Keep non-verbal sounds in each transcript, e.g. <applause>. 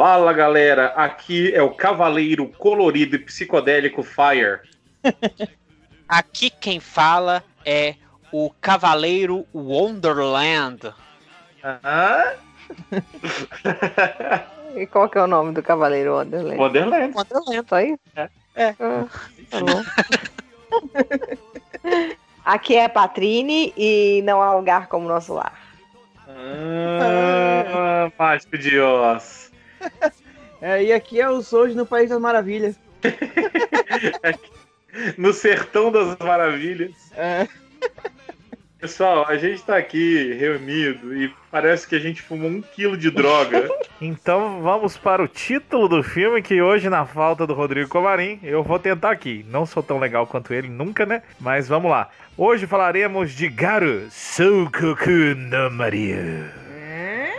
Fala galera, aqui é o Cavaleiro Colorido e Psicodélico Fire. <laughs> aqui quem fala é o Cavaleiro Wonderland. Ah? e qual que é o nome do Cavaleiro Wonderland? Wonderland. Wonderland, tá aí? É. é. Ah, tá bom. <laughs> Aqui é Patrine e não há lugar como nosso lar. Ah, mágico de Oz. <laughs> É, e aqui é o Soji no País das Maravilhas. <laughs> no Sertão das Maravilhas. É. Pessoal, a gente tá aqui reunido e parece que a gente fumou um quilo de droga. <laughs> então vamos para o título do filme, que hoje, na falta do Rodrigo Comarim, eu vou tentar aqui. Não sou tão legal quanto ele, nunca, né? Mas vamos lá. Hoje falaremos de Garu Soukoku no Maria.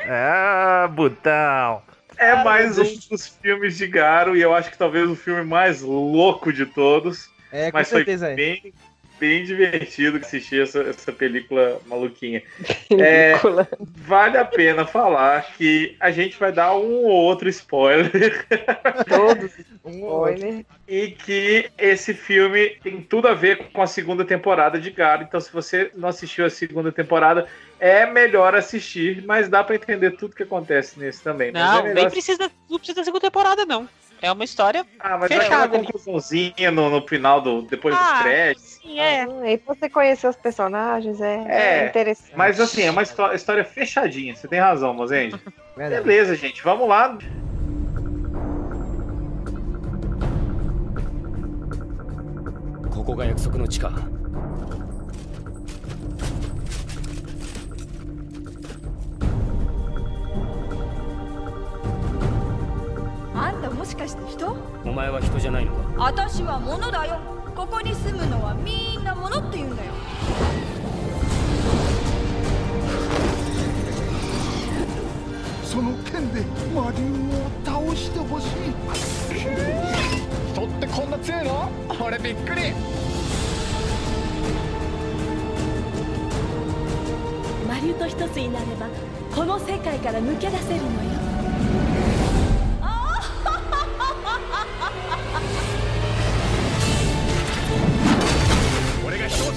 Ah, botão. É mais um dos filmes de Garo e eu acho que talvez o filme mais louco de todos. É, com mas certeza foi bem, é bem divertido assistir essa, essa película maluquinha. <laughs> É, vale a pena falar que a gente vai dar um ou outro spoiler. <laughs> Todos um spoiler. E que esse filme tem tudo a ver com a segunda temporada de Garo. Então, se você não assistiu a segunda temporada, é melhor assistir, mas dá para entender tudo que acontece nesse também. Né? Não, é nem precisa, não precisa da segunda temporada, não. É uma história ah, mas fechada. É uma conclusãozinha no, no final do depois ah, dos créditos. Sim, é. Ah, e você conhecer os personagens é, é, é, interessante. Mas assim, é uma história, fechadinha. Você tem razão, Mozende. <laughs> Beleza, gente. Vamos lá. Aqui é o んたもしかして人？お前は人じゃないのか？私は物だよ。ここに住むのはみんな物って言うんだよ。その剣で魔竜を倒してほしい。人ってこんな強いの？俺びっくり。魔竜と一つになればこの世界から抜け出せるのよ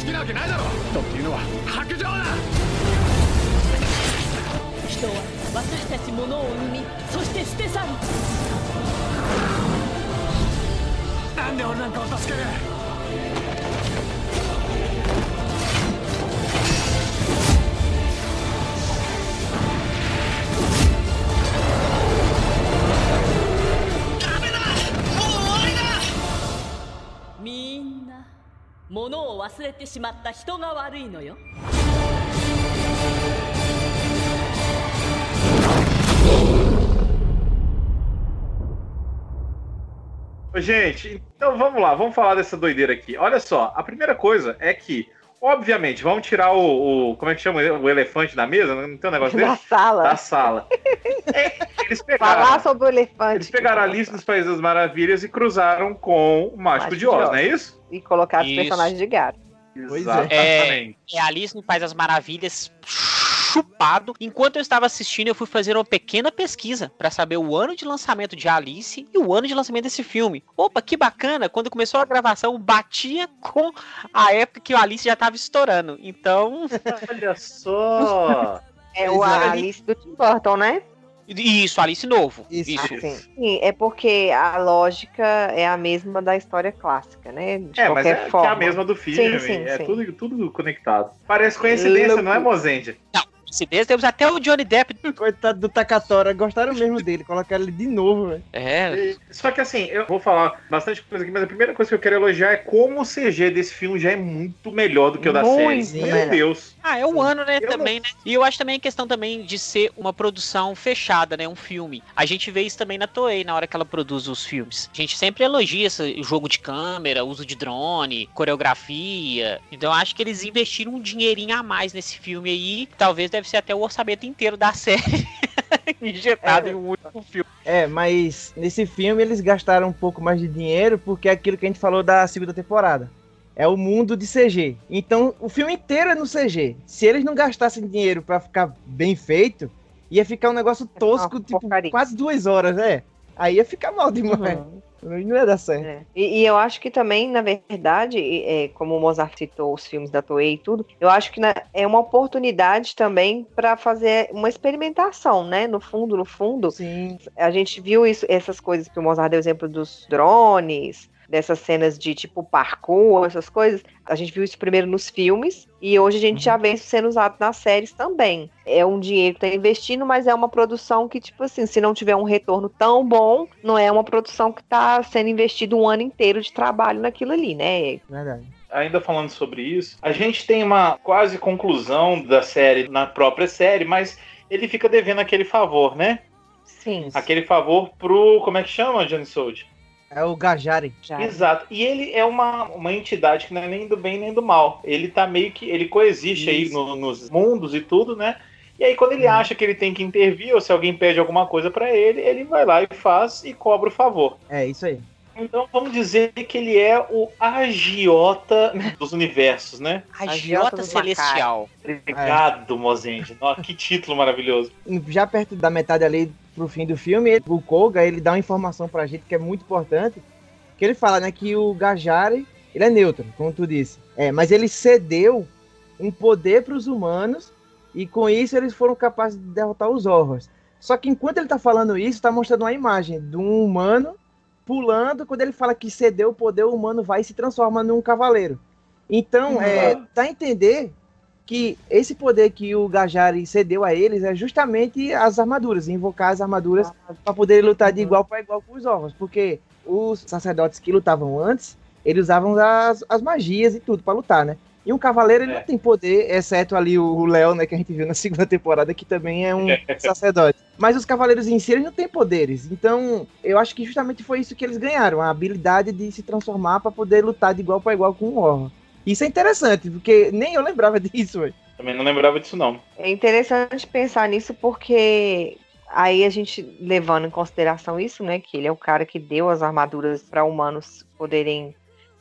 きなわけないだろ！人っていうのは白状だ！人は私たち物を生みそして捨て去る。なんで俺なんかを助ける？物を忘れてしまった人が悪いのよ Gente, então vamos lá, vamos falar dessa doideira aqui. Olha só, a primeira coisa é que, obviamente, vamos tirar o, o como é que chama o elefante da mesa? Não tem um negócio dele? <laughs> Da sala. Da sala. <laughs> É, eles pegaram, Falar sobre o elefante. Eles pegaram a lista dos Países das Maravilhas e cruzaram com o Mágico, de Oz, não é isso? E colocaram os personagens de gato. Pois é. é. É Alice no País das Maravilhas chupado. Enquanto eu estava assistindo, eu fui fazer uma pequena pesquisa para saber o ano de lançamento de Alice e o ano de lançamento desse filme. Opa, que bacana! Quando começou a gravação, batia com a época que o Alice já estava estourando. Então. <laughs> Olha só! É o Alice do Tim Burton, né? Isso, Alice novo. Isso. Isso. Ah, sim. é porque a lógica é a mesma da história clássica, né? De é, mas é, é, a mesma do filme. Sim, sim, é sim. Tudo, tudo conectado. Parece coincidência, não é, Mozende? Não, coincidência, temos até o Johnny Depp. <laughs> Coitado do Takatora, gostaram mesmo dele, colocaram ele de novo, velho. É. Só que assim, eu vou falar bastante coisa aqui, mas a primeira coisa que eu quero elogiar é como o CG desse filme já é muito melhor do que o da muito série. Meu Deus. Ah, é o ano, né, eu também, não... né? E eu acho também a questão também de ser uma produção fechada, né, um filme. A gente vê isso também na Toei, na hora que ela produz os filmes. A gente sempre elogia esse jogo de câmera, uso de drone, coreografia. Então eu acho que eles investiram um dinheirinho a mais nesse filme aí. Talvez deve ser até o orçamento inteiro da <laughs> série injetado é, em um único filme. É, mas nesse filme eles gastaram um pouco mais de dinheiro porque é aquilo que a gente falou da segunda temporada. É o mundo de CG. Então o filme inteiro é no CG. Se eles não gastassem dinheiro para ficar bem feito, Ia ficar um negócio tosco, uma tipo, porcaria. quase duas horas, é. Aí ia ficar mal demais. Uhum. Não ia dar certo. É. E, e eu acho que também, na verdade, é, como o Mozart citou os filmes da Toei e tudo, eu acho que na- é uma oportunidade também para fazer uma experimentação, né? No fundo, no fundo, Sim. a gente viu isso, essas coisas que o Mozart deu exemplo dos drones, dessas cenas de tipo parkour, essas coisas. A gente viu isso primeiro nos filmes e hoje a gente já vê isso sendo usado nas séries também. É um dinheiro que tá investindo, mas é uma produção que, tipo assim, se não tiver um retorno tão bom, não é uma produção que tá sendo investido um ano inteiro de trabalho naquilo ali, né? Verdade. ainda falando sobre isso, a gente tem uma quase conclusão da série na própria série, mas ele fica devendo aquele favor, né? Sim. Aquele favor pro. Como é que chama, Johnny Sold? É o Gajari. Já. Exato. E ele é uma, uma entidade que não é nem do bem nem do mal. Ele tá meio que. Ele coexiste aí Isso. no- nos mundos e tudo, né? E aí, quando ele acha que ele tem que intervir, ou se alguém pede alguma coisa pra ele, ele vai lá e faz e cobra o favor. É, isso aí. Então vamos dizer que ele é o agiota dos universos, né? Agiota do Celestial. Obrigado, Mozende. Ó, que título maravilhoso. Já perto da metade ali pro fim do filme, ele- o Koga, ele dá uma informação pra gente que é muito importante, que ele fala, né, que o Gajari, ele é neutro, como tu disse. É, mas ele cedeu um poder pros humanos e com isso eles foram capazes de derrotar os Horrors. Só que enquanto ele tá falando isso, tá mostrando uma imagem de um humano pulando, quando ele fala que cedeu o poder, o humano vai e se transforma num cavaleiro. Então, é, dá a entender que esse poder que o Gajari cedeu a eles é justamente as armaduras, invocar as armaduras para poder lutar de Uhum. igual para igual com os órgãos, porque os sacerdotes que lutavam antes, eles usavam as, as magias e tudo para lutar, né? E um cavaleiro ele É. não tem poder, exceto ali o o Léo, né, que a gente viu na <laughs> segunda temporada, que também é um <laughs> sacerdote. Mas os cavaleiros em si eles não têm poderes. Então, eu acho que justamente foi isso que eles ganharam, a habilidade de se transformar para poder lutar de igual para igual com o órgão. Isso é interessante, porque nem eu lembrava <laughs> disso, velho. Também não lembrava disso, não. É interessante pensar nisso porque aí a gente levando em consideração isso, né, que ele é o cara que deu as armaduras para humanos poderem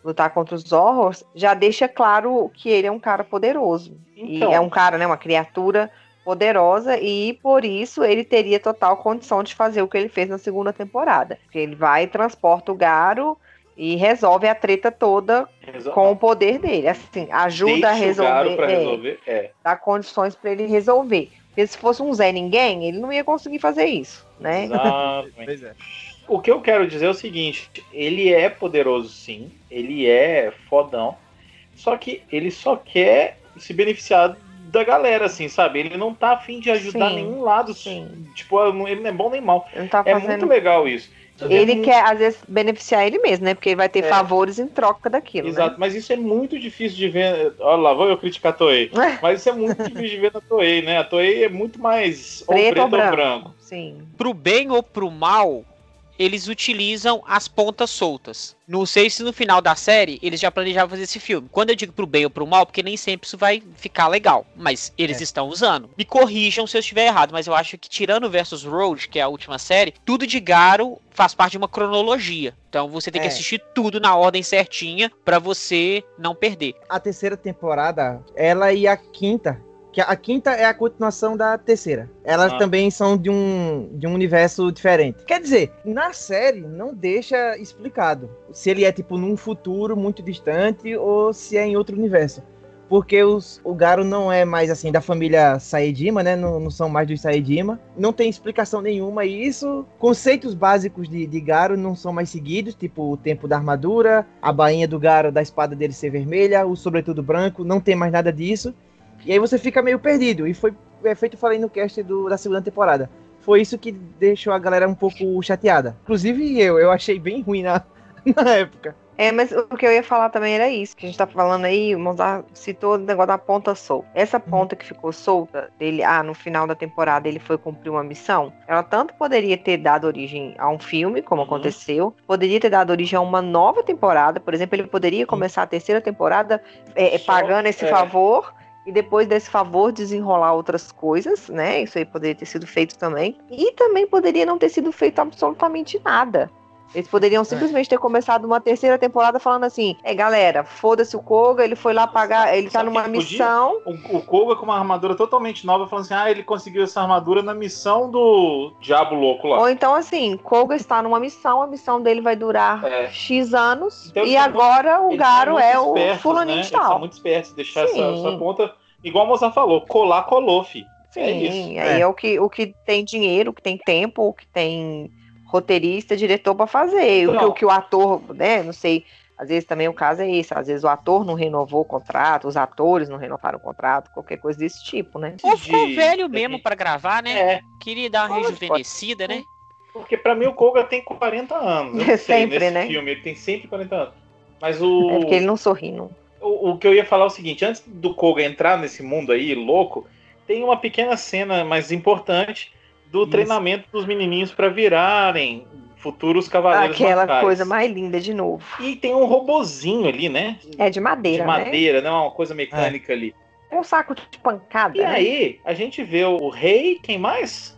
lutar contra os horrors, já deixa claro que ele é um cara poderoso. Então. E é um cara, né, uma criatura poderosa e por isso ele teria total condição de fazer o que ele fez na segunda temporada. Porque ele vai, transporta o Garo e resolve a treta toda com o poder dele. Assim, ajuda a Deixa Garo resolver. pra é, resolver. É. dá condições para ele resolver. Porque se fosse um Zé Ninguém, ele não ia conseguir fazer isso, né? Exatamente. é. O que eu quero dizer é o seguinte: ele é poderoso, sim. Ele é fodão. Só que ele só quer se beneficiar da galera, assim, sabe? Ele não tá afim de ajudar Sim, nenhum lado. sim. Tipo, ele não é bom nem mal. Tá É fazendo. muito legal isso. Ele É muito- quer, às vezes, beneficiar ele mesmo, né? Porque ele vai ter É. favores em troca daquilo. Exato, mas isso é muito difícil de ver. Olha lá, vou eu criticar a Toei. Né? <laughs> Mas isso é muito difícil de ver na Toei, né? A Toei é muito mais ou Preto preto ou ou branco. branco. Sim. Pro bem ou pro mal, eles utilizam as pontas soltas. Não sei se no final da série eles já planejavam fazer esse filme. Quando eu digo pro bem ou pro mal, porque nem sempre isso vai ficar legal. Mas eles É. estão usando. Me corrijam se eu estiver errado, mas eu acho que tirando Versus Road, que é a última série, tudo de Garo faz parte de uma cronologia. Então você tem que É. assistir tudo na ordem certinha pra você não perder. a terceira temporada, ela e a quinta, que a, quinta é a continuação da terceira. Elas Ah. também são de um, de um universo diferente. Quer dizer, na série não deixa explicado se ele é tipo num futuro muito distante ou se é em outro universo. Porque os, o Garo não é mais assim da família Saedima, né? Não, não são mais dos Saedima. Não tem explicação nenhuma. E isso, conceitos básicos de, de Garo não são mais seguidos, tipo o tempo da armadura, a bainha do Garo da espada dele ser vermelha, o sobretudo branco, não tem mais nada disso. E aí você fica meio perdido. E foi é, feito, falei no cast do, da segunda temporada. Foi isso que deixou a galera um pouco chateada. Inclusive eu, eu achei bem ruim na, <laughs> na época. É, mas o que eu ia falar também era isso, que a gente tá falando aí, o Mozart citou o negócio da ponta solta. Essa ponta que ficou solta dele, ah, no final da temporada ele foi cumprir uma missão, ela tanto poderia ter dado origem a um filme, como Uhum. aconteceu, poderia ter dado origem a uma nova temporada, por exemplo, ele poderia começar a terceira temporada é, é, pagando esse é. favor. E depois desse favor desenrolar outras coisas, né? Isso aí poderia ter sido feito também. E também poderia não ter sido feito absolutamente nada Eles poderiam simplesmente ter começado uma terceira temporada falando assim: é galera, foda-se o Koga, ele foi lá pagar, ele tá numa missão. O, o Koga com uma armadura totalmente nova, falando assim: ah, ele conseguiu essa armadura na missão do Diabo Louco lá. Ou então, assim, Koga está numa missão, a missão dele vai durar É. X anos, Então, e agora o Garo é o espertos, fulaninho né? de Eles são tal. muito espertos, deixar essa, essa ponta, igual o Mozart falou, colar, colou, fi. É Sim, isso. aí é. É. o, que, o que tem dinheiro, o que tem tempo, o que tem roteirista, diretor pra fazer. O que, o que o ator, né? Não sei. Às vezes também o caso é esse. Às vezes o ator não renovou o contrato, os atores não renovaram o contrato, qualquer coisa desse tipo, né? Ou ficou de- velho mesmo pra gravar, né? É, Queria dar uma Pode, rejuvenescida, né? porque pra mim o Koga tem 40 anos. <laughs> Sei, Sempre, nesse né? filme, ele tem sempre 40 anos. Mas o, É porque ele não sorri, não. o, o que eu ia falar é o seguinte: antes do Koga entrar nesse mundo aí, louco, tem uma pequena cena mais importante do Isso. treinamento dos menininhos pra virarem futuros cavaleiros Aquela coisa mais linda de novo. E tem um robozinho ali, né? É de madeira, de madeira, né? Uma coisa mecânica ali. né? Um saco de pancada. E né? aí, a gente vê o rei, quem mais?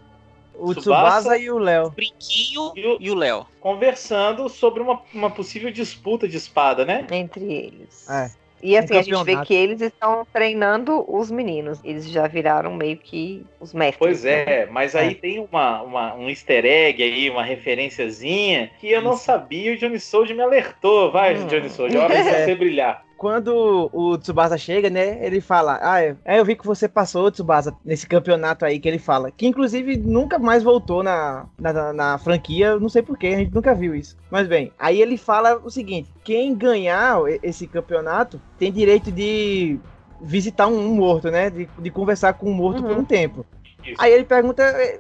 O Tsubasa e o Léo. Brinquinho E o- e o Léo. Conversando sobre uma, uma possível disputa de espada, né? Entre eles. É. E assim, Um a gente vê que eles estão treinando os meninos. Eles já viraram meio que os mestres. Pois né? é, mas aí tem uma, uma- um easter egg aí, uma referenciazinha, que eu não Isso. sabia e o Johnny Soul me alertou. Vai, Hum. Johnny Soul, é hora de É. você brilhar. Quando o Tsubasa chega, né? Ele fala: Ah, é, é, eu vi que você passou, Tsubasa, nesse campeonato aí que ele fala. Que inclusive nunca mais voltou na, na, na- franquia. Não sei porquê, a gente nunca viu isso. Mas bem, aí ele fala o seguinte: quem ganhar esse campeonato tem direito de visitar um, morto, né? De, de conversar com um morto por Uhum. um tempo. Isso. Aí ele pergunta: "É,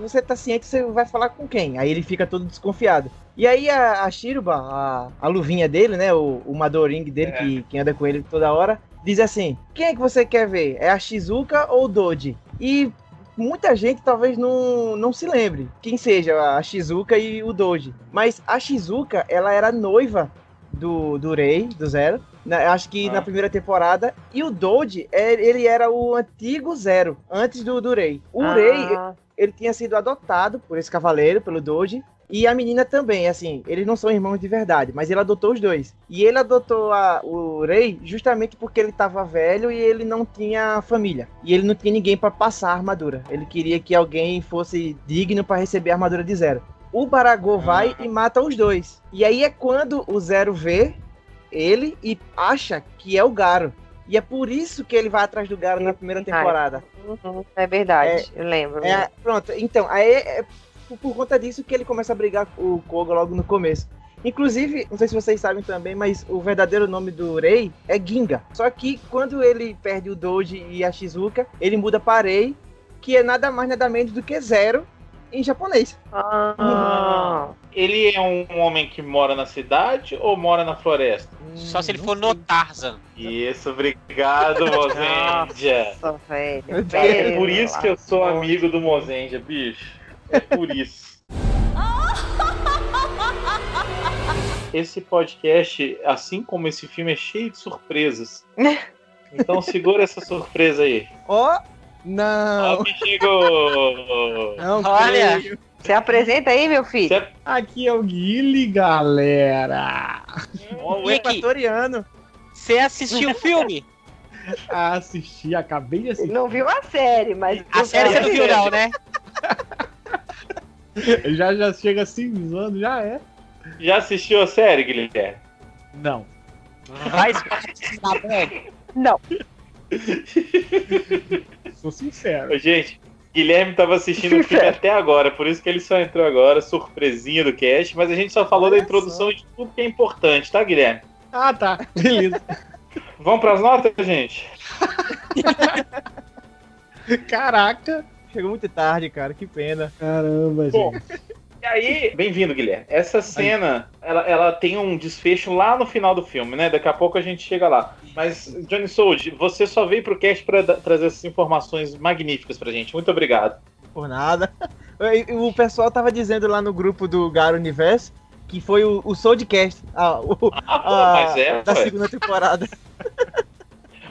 Você tá ciente, você vai falar com quem? Aí ele fica todo desconfiado. E aí a, a Shiruba, a, a luvinha dele, né? O, o Madoring dele, É. que, que anda com ele toda hora, diz assim: quem é que você quer ver? É a Shizuka ou o Doji? E muita gente talvez não, não se lembre quem seja a Shizuka e o Doji. Mas a Shizuka, ela era noiva do, do Rei, do Zero. Né, acho que Ah. na primeira temporada. E o Doji, é- ele era o antigo Zero, antes do, do Rei. O Rei, Ah, ele tinha sido adotado por esse cavaleiro, pelo Doji. E a menina também, assim, eles não são irmãos de verdade, mas ele adotou os dois. E ele adotou a- o Rei justamente porque ele tava velho e ele não tinha família. E ele não tinha ninguém pra passar a armadura. Ele queria que alguém fosse digno pra receber a armadura de Zero. O Baragô vai e mata os dois. E aí é quando o Zero vê ele e acha que é o Garo. E é por isso que ele vai atrás do Garo na primeira temporada. uhum, é verdade, eu lembro. É, pronto, então, aí é por, por conta disso que ele começa a brigar com o Koga logo no começo. Inclusive, não sei se vocês sabem também, mas o verdadeiro nome do Rei é Ginga. Só que quando ele perde o Doji e a Shizuka, ele muda para Rei, que é nada mais nada menos do que zero em japonês. Ah, Ele é um homem que mora na cidade ou mora na floresta? Só se ele Hum, for não no. Tarzan. Isso, obrigado, Mozendia. nossa, velho. É por isso que eu sou amigo do Mozendia, bicho. É por isso. Esse podcast, assim como esse filme, é cheio de surpresas. <laughs> Então segura essa surpresa aí. Ó, Ó não, chegou! não Olha. creio. Se apresenta aí, meu filho. Você- Aqui é o Guile, galera. Ó, aqui? Equatoriano. Você assistiu o filme? <laughs> Assisti, acabei de assistir. Não viu a série, mas. A série você não viu, não, né? <laughs> Já, já chega assim, zoando, já é. Já assistiu a série, Guilherme? Não. Vai na bag. Não. Sou sincero. Gente, Guilherme tava assistindo o filme até agora, por isso que ele só entrou agora, surpresinha do cast, mas a gente só falou Olha da introdução de tudo que é importante, tá, Guilherme? Ah, tá. Beleza. Vamos pras notas, gente? <laughs> Caraca. Chegou muito tarde, cara, que pena. Caramba, Bom, gente. E aí, bem-vindo, Guilherme. Essa cena, ela, ela tem um desfecho lá no final do filme, né? Daqui a pouco a gente chega lá. Mas, Johnny Sold, você só veio pro cast pra da- trazer essas informações magníficas pra gente. Muito obrigado. Por nada. O pessoal tava dizendo lá no grupo do Garo Universo que foi o, o Soulcast ah, o- Ah, pô, mas é, da ué. segunda temporada. <laughs>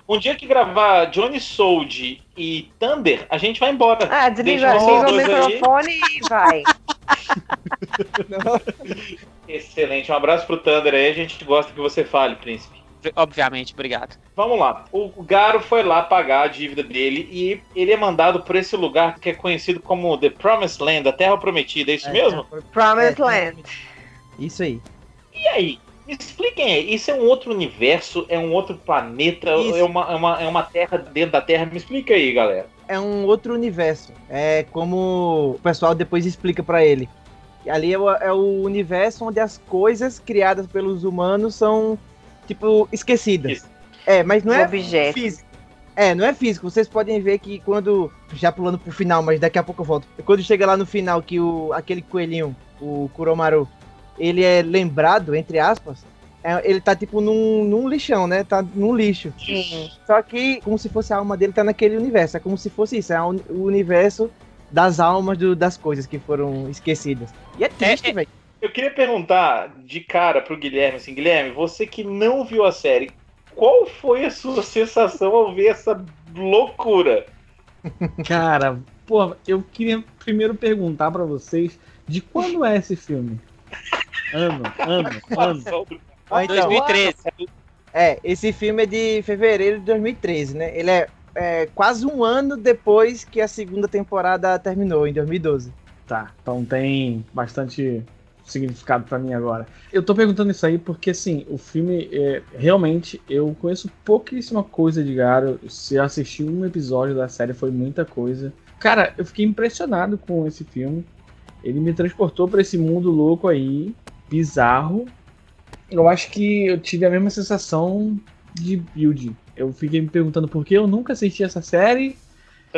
Um dia que gravar Johnny Sold e Thunder, a gente vai embora. Ah, desliga, desliga o aí. microfone e vai. <laughs> <laughs> Excelente. Um abraço pro Thunder aí. A gente gosta que você fale, príncipe. Obviamente, obrigado. Vamos lá. O Garo foi lá pagar a dívida dele e ele é mandado por esse lugar que é conhecido como The Promised Land, a Terra Prometida. É isso É, mesmo? Promised É, Land. Isso aí. E aí? Me expliquem aí. Isso é um outro universo? É um outro planeta? Isso. É uma, é, uma, é uma terra dentro da Terra? Me explica aí, galera. É um outro universo. É como o pessoal depois explica pra ele. Ali é o, é o universo onde as coisas criadas pelos humanos são, tipo, esquecidas. Isso. É, mas não é objetos. físico. É, não é físico. Vocês podem ver que quando. Já pulando pro final, mas daqui a pouco eu volto. Quando chega lá no final que o, aquele coelhinho, o Kuromaru, ele é lembrado, entre aspas, é, ele tá tipo num, num lixão, né? Tá num lixo. Sim. Só que, como se fosse a alma dele tá naquele universo. É como se fosse isso. É o universo das almas do- das coisas que foram esquecidas. E é triste, é- velho. Eu queria perguntar de cara pro Guilherme, assim, Guilherme, você que não viu a série, qual foi a sua <laughs> sensação ao ver essa loucura? Cara, pô, eu queria primeiro perguntar pra vocês de quando é esse filme? Ano, ano, ano. Ah, então, 2013. É, esse filme é de fevereiro de 2013, né? Ele é, é quase um ano depois que a segunda temporada terminou, em 2012. Tá, então tem bastante significado pra mim agora. Eu tô perguntando isso aí porque, assim, o filme, é, realmente, eu conheço pouquíssima coisa de Garo. Se eu assisti um episódio da série, foi muita coisa. Cara, eu fiquei impressionado com esse filme. Ele me transportou pra esse mundo louco aí, bizarro. Eu acho que eu tive a mesma sensação de Build. Eu fiquei me perguntando por que eu nunca assisti essa série.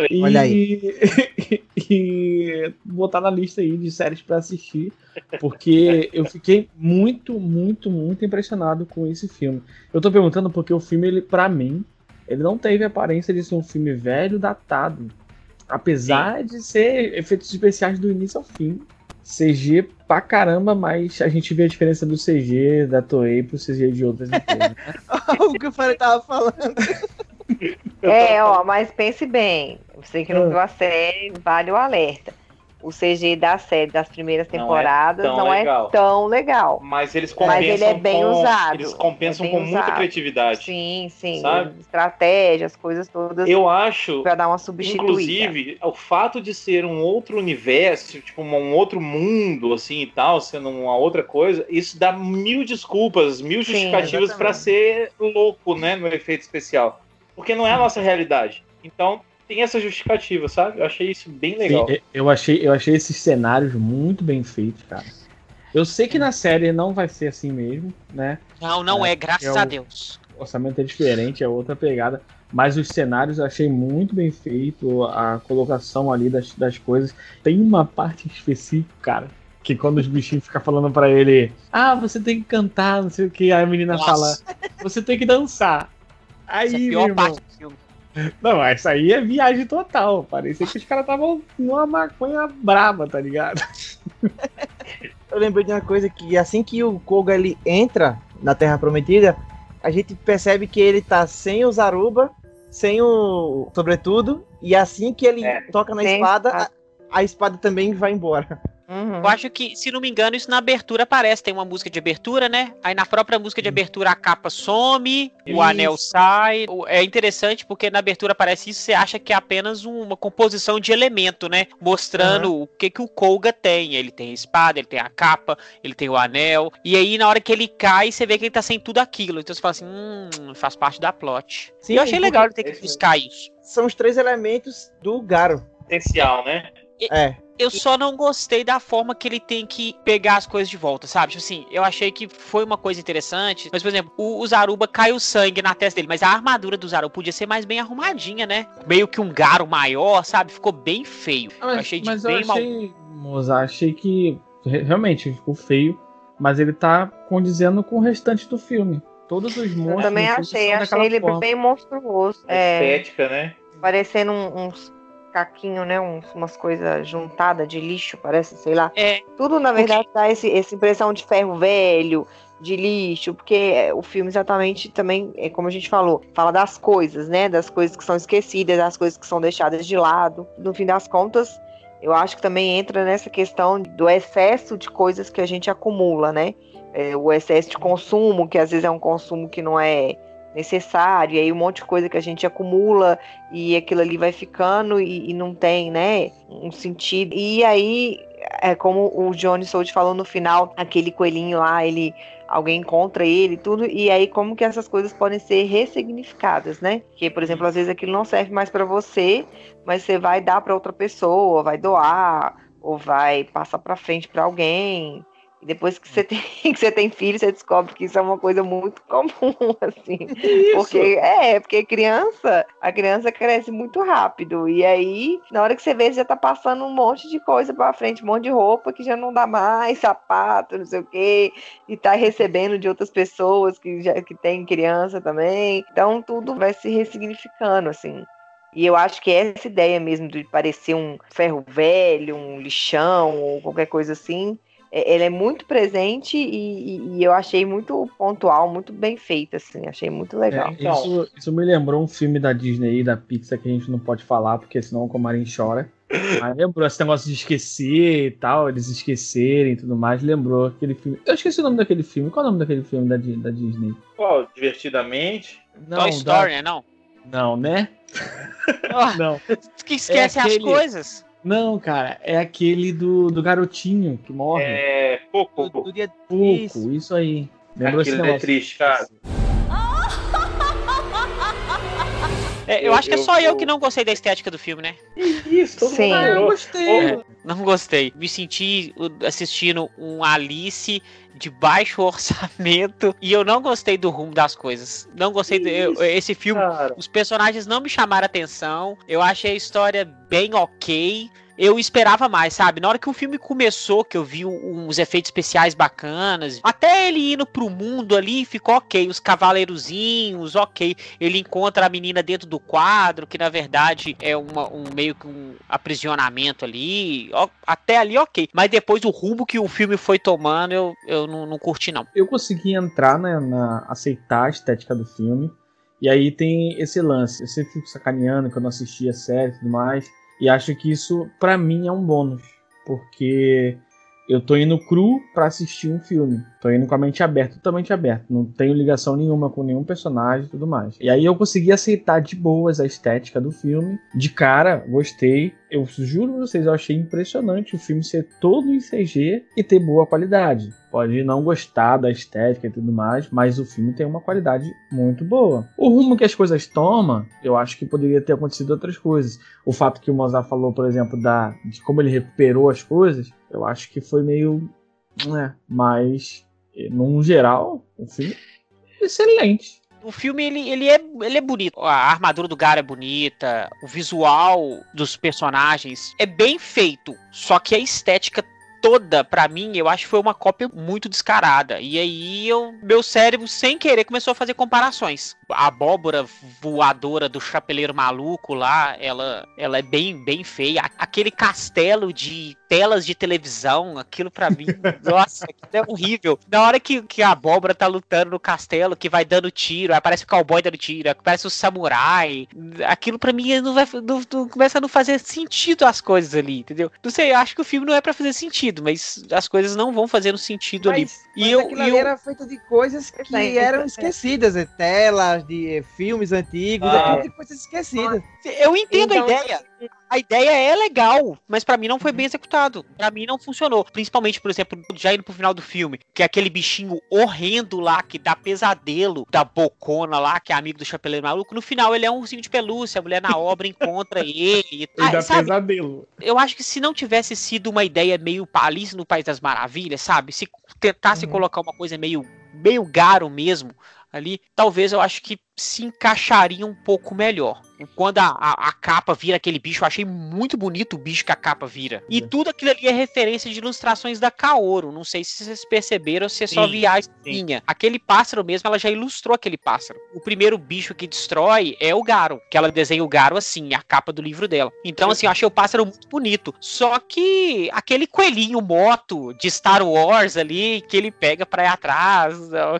E, Olha <laughs> e botar na lista aí de séries pra assistir, porque eu fiquei muito, muito, muito impressionado com esse filme. Eu tô perguntando porque o filme, ele, para mim, ele não teve a aparência de ser um filme velho, datado. Apesar de ser efeitos especiais do início ao fim. CG pra caramba, mas a gente vê a diferença do CG da Toei pro CG de outras empresas. <laughs> o que o Fábio tava falando. É, ó, mas pense bem. Você que não Ah. viu a série, vale o alerta. O CG da série das primeiras Não é temporadas tão não é legal. tão legal. Mas eles compensam Mas ele é bem com, usado. Eles compensam É com muita usado. criatividade. Sim, sim. Sabe? Estratégias, coisas todas Eu acho, pra dar uma substituída. inclusive, o fato de ser um outro universo, tipo um outro mundo, assim e tal, sendo uma outra coisa, isso dá mil desculpas, mil justificativas pra ser louco, né, no efeito especial. Porque não é a nossa realidade. Então, tem essa justificativa, sabe? Eu achei isso bem legal. Sim, eu achei, eu achei esses cenários muito bem feitos, cara. Eu sei que na série não vai ser assim mesmo, né? Não, não É, é, graças é o- a Deus. O orçamento é diferente, é outra pegada. Mas os cenários eu achei muito bem feito, a colocação ali das, das coisas. Tem uma parte específica, cara, que quando os bichinhos ficam falando pra ele, ah, você tem que cantar, não sei o que, aí a menina Nossa. fala, você tem que dançar. Aí, Essa é a meu pior irmão, parte do filme. Não, essa aí é viagem total. Parecia que os caras estavam numa maconha braba, tá ligado? <laughs> Eu lembrei de uma coisa que assim que o Koga ele entra na Terra Prometida, a gente percebe que ele tá sem o Zaruba, sem o sobretudo, e assim que ele É. toca na espada. a, a espada também vai embora. Uhum. Eu acho que, se não me engano, isso na abertura aparece. Tem uma música de abertura, né? Aí na própria música de abertura a capa some, o Isso. anel sai. O- É interessante porque na abertura aparece isso, você acha que é apenas um- uma composição de elemento, né? Mostrando o que, que o Koga tem. Ele tem a espada, ele tem a capa, ele tem o anel. E aí, na hora que ele cai, você vê que ele tá sem tudo aquilo. Então você fala assim, hum, faz parte da plot. Sim, e eu achei legal ele ter que buscar isso. São os três elementos do Garo. Potencial, né? É. Eu só não gostei da forma que ele tem que pegar as coisas de volta, sabe? Tipo assim, eu achei que foi uma coisa interessante. Mas, por exemplo, o, o Zaruba caiu sangue na testa dele, mas a armadura do Zaruba podia ser mais bem arrumadinha, né? Meio que um garo maior, sabe? Ficou bem feio. eu achei de mas bem eu mal. achei, Moza, achei que re- realmente ficou feio, mas ele tá condizendo com o restante do filme. Todos os monstros. Eu também achei, achei ele forma. bem monstruoso. A É, Estética, né? parecendo um- uns caquinhos, né? Uns, umas coisas juntadas de lixo, parece, sei lá. É, Tudo, na verdade, dá esse, essa impressão de ferro velho, de lixo, porque é, o filme exatamente também, é como a gente falou, fala das coisas, né? Das coisas que são esquecidas, das coisas que são deixadas de lado. No fim das contas, eu acho que também entra nessa questão do excesso de coisas que a gente acumula, né? é, o excesso de consumo, que às vezes é um consumo que não é necessário, e aí um monte de coisa que a gente acumula e aquilo ali vai ficando e, e não tem, né, um sentido. E aí, é como o Johnny Sold falou no final, aquele coelhinho lá, ele alguém encontra ele tudo, e aí como que essas coisas podem ser ressignificadas, né? Que, por exemplo, às vezes aquilo não serve mais para você, mas você vai dar para outra pessoa, vai doar, ou vai passar para frente para alguém. E depois que você, <laughs> tem, que você tem filho, você descobre que isso é uma coisa muito comum, <laughs> assim. Isso. Porque, é, porque criança, a criança cresce muito rápido. E aí, na hora que você vê, você já tá passando um monte de coisa pra frente, um monte de roupa que já não dá mais, <laughs> sapato, não sei o quê, e tá recebendo de outras pessoas que já que tem criança também. Então tudo vai se ressignificando, assim. E eu acho que essa ideia mesmo de parecer um ferro velho, um lixão ou qualquer coisa assim, é- ela é muito presente e, e- e eu achei muito pontual, muito bem feita, assim, achei muito legal. É, isso, isso me lembrou um filme da Disney e da Pixar que a gente não pode falar, porque senão o Comarim chora. <laughs> Mas lembrou esse negócio de esquecer e tal, eles esquecerem e tudo mais. Lembrou aquele filme. Eu esqueci o nome daquele filme. Qual é o nome daquele filme da, da Disney? Qual? Divertidamente? Toy Story, né? Não. Não, né? Ah, Não. que esquece É as aquele- coisas. Não, cara, é aquele do, do garotinho que morre. É. Pouco. Do, do dia Pouco, isso. aí. Lembrou esse Aquilo é triste, cara. É, eu, Eu- acho que é eu só eu vou- que não gostei da estética do filme, né? Isso, todo Sim. mundo Ah, eu gostei. É, não gostei. Me senti assistindo um Alice de baixo <laughs> orçamento e eu não gostei do rumo das coisas. Não gostei do, eu- Isso, esse filme. Cara, Os personagens não me chamaram atenção. Eu achei a história bem ok. Eu esperava mais, sabe? Na hora que o filme começou, que eu vi uns efeitos especiais bacanas, até ele indo pro mundo ali, ficou ok. Os cavaleirozinhos, ok. Ele encontra a menina dentro do quadro, que na verdade é uma- um meio que um aprisionamento ali. Até ali, ok. Mas depois o rumo que o filme foi tomando, eu, eu não, não curti, não. eu consegui entrar né, na aceitar a estética do filme. E aí tem esse lance. Eu sempre fico sacaneando que eu não assisti a série e tudo mais. E acho que isso, pra mim, é um bônus. Porque eu tô indo cru pra assistir um filme. Tô indo com a mente aberta, totalmente aberta. Não tenho ligação nenhuma com nenhum personagem e tudo mais. E aí eu consegui aceitar de boas a estética do filme. De cara, gostei. Eu juro pra vocês, eu achei impressionante o filme ser todo em CG e ter boa qualidade. Pode não gostar da estética e tudo mais, mas o filme tem uma qualidade muito boa. O rumo que as coisas tomam, eu acho que poderia ter acontecido outras coisas. O fato que o Mozart falou, por exemplo, da, de como ele recuperou as coisas, eu acho que foi meio. né, mas, num geral, o filme é excelente. O filme, ele, ele, é, ele é bonito. A armadura do Gara é bonita. O visual dos personagens é bem feito. Só que a estética toda, pra mim, eu acho que foi uma cópia muito descarada. E aí, eu, meu cérebro, sem querer, começou a fazer comparações. A abóbora voadora do chapeleiro maluco lá, ela, ela é bem, bem feia. Aquele castelo de telas de televisão, aquilo pra mim, <laughs> nossa, aquilo é horrível. Na hora que, que a abóbora tá lutando no castelo, que vai dando tiro, aparece o cowboy dando tiro, aparece o samurai, aquilo pra mim não vai, não, não- começa a não fazer sentido as coisas ali, entendeu? Não sei, eu acho que o filme não é pra fazer sentido, mas as coisas não vão fazendo sentido ali. Mas, E mas eu- e ali eu- era feito de coisas que Sim, eram sim. esquecidas, é, telas de é, filmes antigos, Ah. é de coisas esquecidas. Eu entendo Então, a ideia. A ideia é legal, mas pra mim não foi bem executado. Pra mim não funcionou. Principalmente, por exemplo, já indo pro final do filme, que é aquele bichinho horrendo lá, que dá pesadelo da bocona lá, que é amigo do chapeleiro maluco. No final ele é um ursinho de pelúcia, a mulher na obra encontra <laughs> ele. Ele Ah, dá sabe, pesadelo. eu acho que se não tivesse sido uma ideia meio Alice no País das Maravilhas, sabe? Se tentasse Uhum. colocar uma coisa meio, meio garo mesmo ali, talvez eu acho que se encaixaria um pouco melhor. Quando a, a, a capa vira aquele bicho, eu achei muito bonito o bicho que a capa vira. E Uhum. tudo aquilo ali é referência de ilustrações da Kaoru. Não sei se vocês perceberam ou se é só viagem minha. Aquele pássaro mesmo, ela já ilustrou aquele pássaro. O primeiro bicho que destrói é o Garo, que ela desenha o Garo assim, a capa do livro dela. Então, assim, eu achei o pássaro muito bonito. Só que aquele coelhinho moto de Star Wars ali, que ele pega pra ir atrás.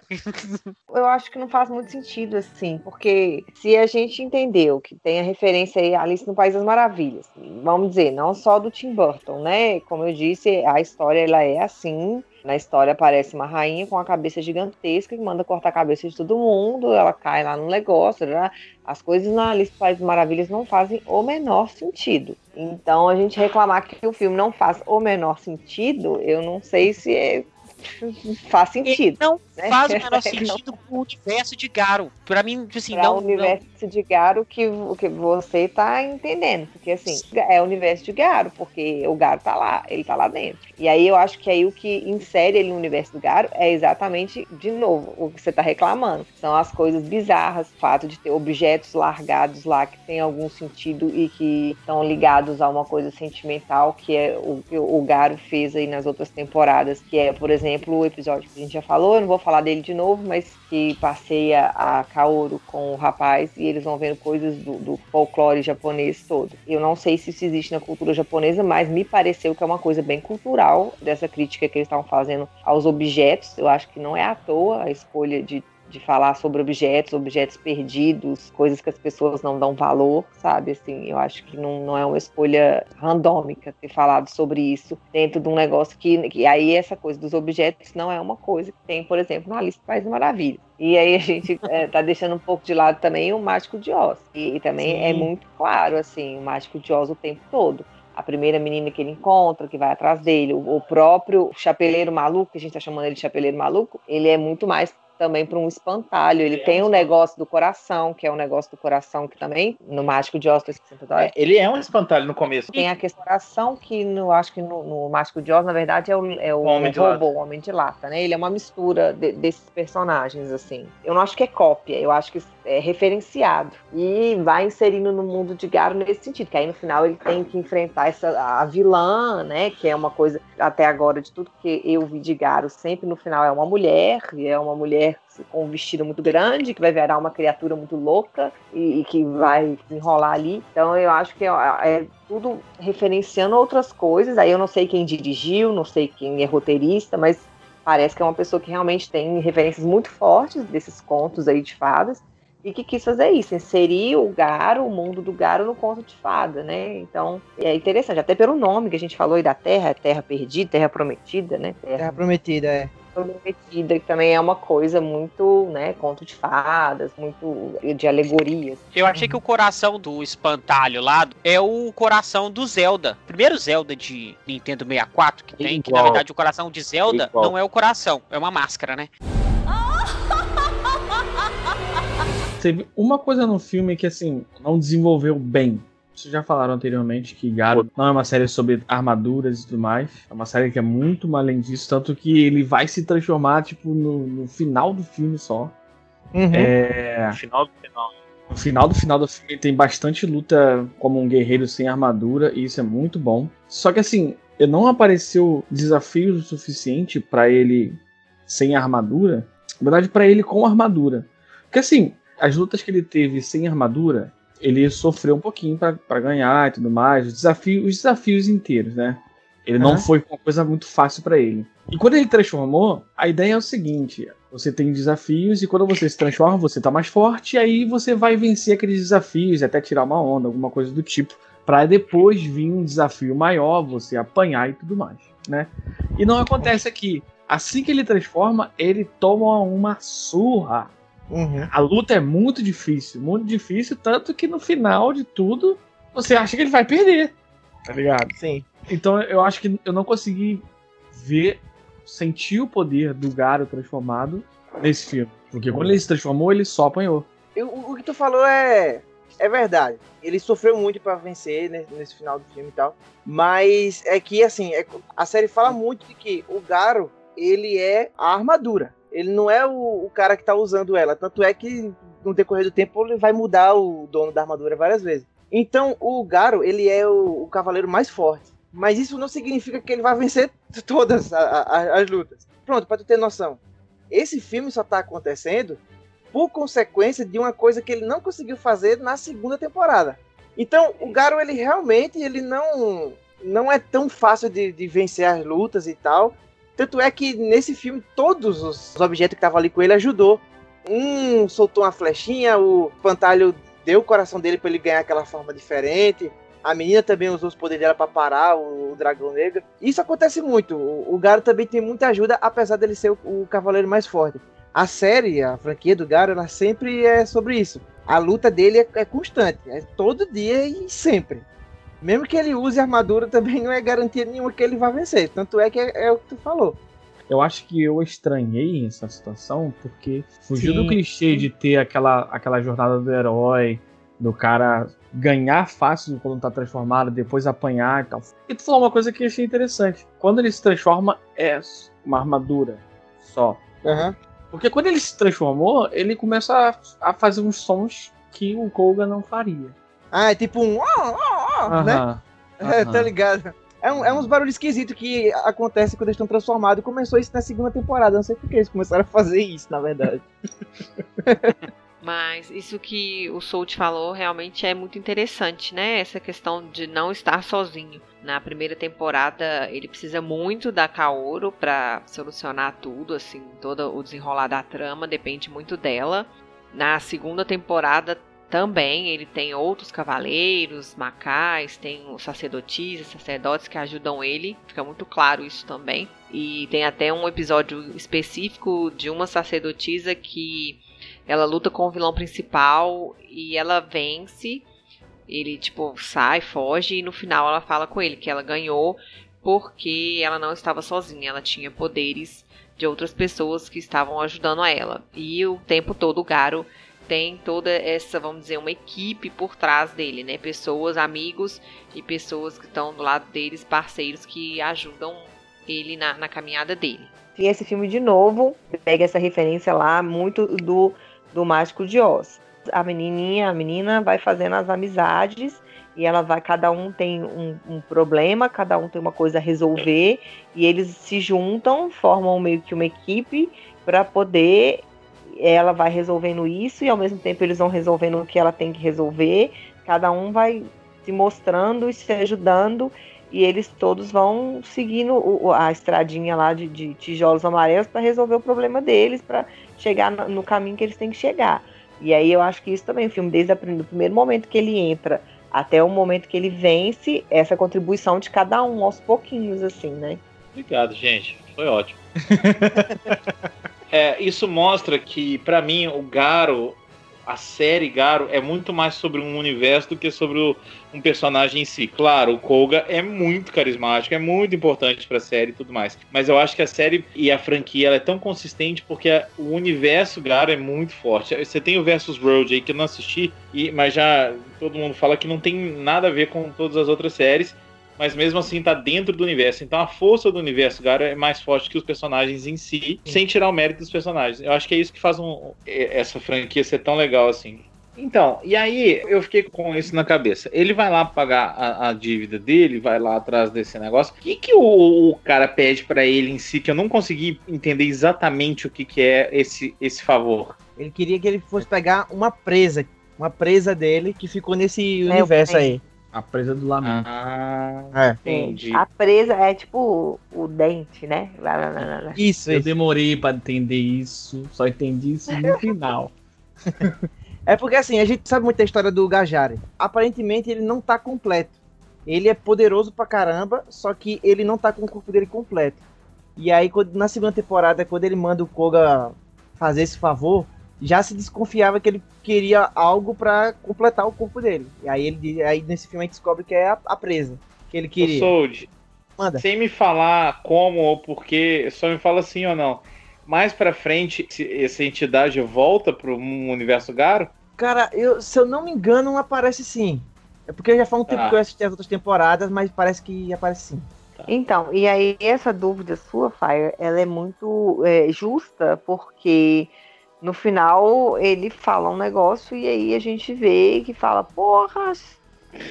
<laughs> Eu acho que não faz muito sentido, assim, porque se a gente entendeu que que tem a referência aí Alice no País das Maravilhas. Vamos dizer, não só do Tim Burton, né? Como eu disse, a história ela é assim. Na história aparece uma rainha com uma cabeça gigantesca que manda cortar a cabeça de todo mundo, ela cai lá no negócio, né? as coisas na Alice no País das Maravilhas não fazem o menor sentido. Então a gente reclamar que o filme não faz o menor sentido, eu não sei se é faz sentido. Ele não né? faz o <laughs> menor sentido pro universo de Garo. Pra mim, assim, pra não. o universo não... de Garo que, que você tá entendendo. Porque assim, é o universo de Garo, porque o Garo tá lá, ele tá lá dentro. E aí eu acho que aí o que insere ele no universo do Garo é exatamente, de novo, o que você tá reclamando. São as coisas bizarras, o fato de ter objetos largados lá que tem algum sentido e que estão ligados a uma coisa sentimental, que é o que o Garo fez aí nas outras temporadas, que é, por exemplo, o episódio que a gente já falou, eu não vou falar dele de novo, mas que passeia a Kaoru com o rapaz e eles vão vendo coisas do, do, folclore japonês todo. Eu não sei se isso existe na cultura japonesa, mas me pareceu que é uma coisa bem cultural dessa crítica que eles estavam fazendo aos objetos. Eu acho que não é à toa a escolha de de falar sobre objetos, objetos perdidos, coisas que as pessoas não dão valor, sabe? Assim, eu acho que não, não é uma escolha randômica ter falado sobre isso dentro de um negócio que, que aí essa coisa dos objetos não é uma coisa que tem, por exemplo, na lista País Maravilha. E aí a gente é, <laughs> tá deixando um pouco de lado também o Mágico de Oz. E, e também é Sim. é muito claro, assim, o Mágico de Oz o tempo todo a primeira menina que ele encontra, que vai atrás dele, o, o próprio chapeleiro maluco, que a gente tá chamando ele de chapeleiro maluco, ele é muito mais também para um espantalho. Ele tem o um negócio do coração, que é um negócio do coração que também, no Mágico de Oz, é, ele é um espantalho no começo. Tem a questão do coração, que no, acho que no, no Mágico de Oz, na verdade, é o, é o, o homem de robô, o Homem de Lata, né? Ele é uma mistura de, desses personagens, assim. Eu não acho que é cópia, eu acho que é referenciado. E vai inserindo no mundo de Garo nesse sentido, que aí no final ele tem que enfrentar essa, a vilã, né? Que é uma coisa, até agora, de tudo que eu vi de Garo, sempre no final é uma mulher, e é uma mulher com um vestido muito grande, que vai virar uma criatura muito louca e, e que vai enrolar ali. Então eu acho que é, é, tudo referenciando outras coisas. Aí eu não sei quem dirigiu, não sei quem é roteirista, mas parece que é uma pessoa que realmente tem referências muito fortes desses contos aí de fadas e que quis fazer isso, inserir o Garo, o mundo do Garo no conto de fada, né? Então, é interessante, até pelo nome que a gente falou aí da Terra, Terra Perdida, Terra Prometida, né? Terra, terra Prometida, é. Prometida, que também é uma coisa muito, né, conto de fadas, muito de alegorias. Eu achei que o coração do espantalho lá é o coração do Zelda. Primeiro Zelda de Nintendo 64 que tem, que na verdade o coração de Zelda não é o coração, é uma máscara, né? Teve uma coisa no filme que, assim, não desenvolveu bem. Vocês já falaram anteriormente que Garo não é uma série sobre armaduras e tudo mais. É uma série que é muito mais além disso. Tanto que ele vai se transformar, tipo, no, no final do filme só. Uhum. É... No final do final. No final do final do filme tem bastante luta como um guerreiro sem armadura. E isso é muito bom. Só que, assim, não apareceu desafio o suficiente para ele sem armadura. Na verdade, para ele com armadura. Porque, assim, as lutas que ele teve sem armadura, ele sofreu um pouquinho para ganhar e tudo mais. Os desafios, os desafios inteiros, né? Ele não foi uma coisa muito fácil para ele. E quando ele transformou, a ideia é o seguinte: você tem desafios e quando você se transforma, você tá mais forte, e aí você vai vencer aqueles desafios, até tirar uma onda, alguma coisa do tipo, para depois vir um desafio maior, você apanhar e tudo mais, né? E não acontece aqui. Assim que ele transforma, ele toma uma surra Uhum. A luta é muito difícil, muito difícil, tanto que no final de tudo você acha que ele vai perder. Tá ligado? Sim. Então eu acho que eu não consegui ver, sentir o poder do Garo transformado nesse filme. Porque quando ele se transformou, ele só apanhou. Eu, o que tu falou é, é verdade. Ele sofreu muito para vencer nesse, nesse, final do filme e tal. Mas é que, assim, é, a série fala muito de que o Garo, ele é a armadura. Ele não é o, o cara que tá usando ela. Tanto é que no decorrer do tempo ele vai mudar o dono da armadura várias vezes. Então o Garo, ele é o, o cavaleiro mais forte. Mas isso não significa que ele vai vencer <laughs> todas a, a, as lutas. Pronto, para tu ter noção. Esse filme só tá acontecendo por consequência de uma coisa que ele não conseguiu fazer na segunda temporada. Então, o Garo, ele realmente, ele não não é tão fácil de, de vencer as lutas e tal. Tanto é que nesse filme todos os objetos que estavam ali com ele ajudou. Um soltou uma flechinha, o pantalho deu o coração dele para ele ganhar aquela forma diferente. A menina também usou os poderes dela para parar o, o, dragão negro. Isso acontece muito. O, o Garo também tem muita ajuda, apesar dele ser o, o, cavaleiro mais forte. A série, a franquia do Garo, ela sempre é sobre isso. A luta dele é, é constante, é todo dia e sempre. Mesmo que ele use armadura, <laughs> também não é garantia nenhuma que ele vai vencer. Tanto é que é, é o que tu falou. Eu acho que eu estranhei essa situação porque fugiu do clichê de ter aquela, aquela jornada do herói, do cara ganhar fácil quando tá transformado, depois apanhar e tal. E tu falou uma coisa que eu achei interessante. Quando ele se transforma, é uma armadura só. Uhum. Porque quando ele se transformou, ele começa a, a fazer uns sons que o Koga não faria. Ah, é tipo um. Né? É, tá ligado? É, um, é uns barulhos esquisitos que acontecem quando eles estão transformados. Começou isso na segunda temporada. Não sei por que eles começaram a fazer isso, na verdade. <laughs> Mas isso que o Soult falou realmente é muito interessante, né? Essa questão de não estar sozinho. Na primeira temporada, ele precisa muito da Kaoru para solucionar tudo, assim, todo o desenrolar da trama depende muito dela. Na segunda temporada também ele tem outros cavaleiros, macais, tem sacerdotisas, sacerdotes que ajudam ele, fica muito claro isso também. E tem até um episódio específico de uma sacerdotisa que ela luta com o vilão principal e ela vence. Ele, tipo, sai, foge e no final ela fala com ele que ela ganhou porque ela não estava sozinha, ela tinha poderes de outras pessoas que estavam ajudando a ela. E o tempo todo o Garo tem toda essa, vamos dizer, uma equipe por trás dele, né? Pessoas, amigos e pessoas que estão do lado deles, parceiros que ajudam ele na, na caminhada dele. E esse filme, de novo, pega essa referência lá muito do, do Mágico de Oz. A menininha, a menina vai fazendo as amizades e ela vai, cada um tem um, um, problema, cada um tem uma coisa a resolver e eles se juntam, formam meio que uma equipe para poder ela vai resolvendo isso e ao mesmo tempo eles vão resolvendo o que ela tem que resolver. Cada um vai se mostrando e se ajudando e eles todos vão seguindo o, a estradinha lá de, de tijolos amarelos para resolver o problema deles, para chegar no, no, caminho que eles têm que chegar. E aí eu acho que isso também, o filme, desde o primeiro momento que ele entra até o momento que ele vence, essa contribuição de cada um aos pouquinhos, assim, né? Obrigado, gente. Foi ótimo. <laughs> é, isso mostra que, para mim, o Garo, a série Garo, é muito mais sobre um universo do que sobre o, um personagem em si. Claro, o Koga é muito carismático, é muito importante para a série e tudo mais. Mas eu acho que a série e a franquia ela é tão consistente porque o universo Garo é muito forte. Você tem o Versus Road aí que eu não assisti, e, mas já todo mundo fala que não tem nada a ver com todas as outras séries mas mesmo assim tá dentro do universo. Então a força do universo Gara é mais forte que os personagens em si, Sim. sem tirar o mérito dos personagens. Eu acho que é isso que faz um, essa franquia ser tão legal assim. Então, e aí eu fiquei com isso na cabeça. Ele vai lá pagar a, a dívida dele, vai lá atrás desse negócio. O que, que o, o cara pede para ele em si, que eu não consegui entender exatamente o que, que é esse, esse favor? Ele queria que ele fosse pegar uma presa, uma presa dele que ficou nesse é, universo aí. A presa do lamento. Ah, é. entendi. A presa é tipo o, dente, né? Lá, lá, lá, isso, eu demorei para entender isso, só entendi isso no <laughs> final. é porque assim, a gente sabe muito da história do Gajari. Aparentemente ele não tá completo. Ele é poderoso pra caramba, só que ele não tá com o corpo dele completo. E aí, na segunda temporada, quando ele manda o Koga fazer esse favor, já se desconfiava que ele queria algo para completar o corpo dele. E aí ele aí nesse filme a gente descobre que é a, a presa que ele queria. Sold, Manda. Sem me falar como ou porquê, só me fala sim ou não. Mais para frente, essa entidade volta pro universo Garo? Cara, eu, se eu não me engano, aparece sim. É porque já faz um tempo ah. que eu assisti as outras temporadas, mas parece que aparece sim. Tá. Então, e aí essa dúvida sua, Fire, ela é muito é, justa, porque no final ele fala um negócio e aí a gente vê que fala, porra,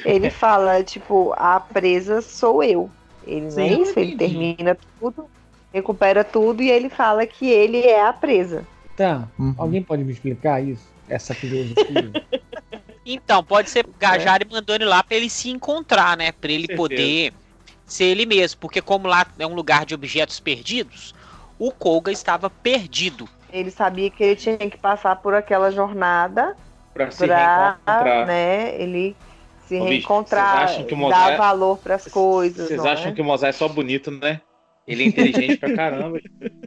ele <laughs> fala, tipo, a presa sou eu. Ele não é isso, ele termina tudo, recupera tudo e ele fala que ele é a presa. Tá, uhum. alguém pode me explicar isso? Essa filosofia? <laughs> então, pode ser Gajari é. mandando ele lá pra ele se encontrar, né? Pra ele poder ser ele mesmo. Porque como lá é um lugar de objetos perdidos, o Koga estava perdido. Ele sabia que ele tinha que passar por aquela jornada pra se pra, reencontrar. né, ele se Ô, bicho, reencontrar, vocês acham que o dar valor pras coisas. Vocês acham é? que o Mozart é só bonito, né? Ele é inteligente pra caramba. <laughs>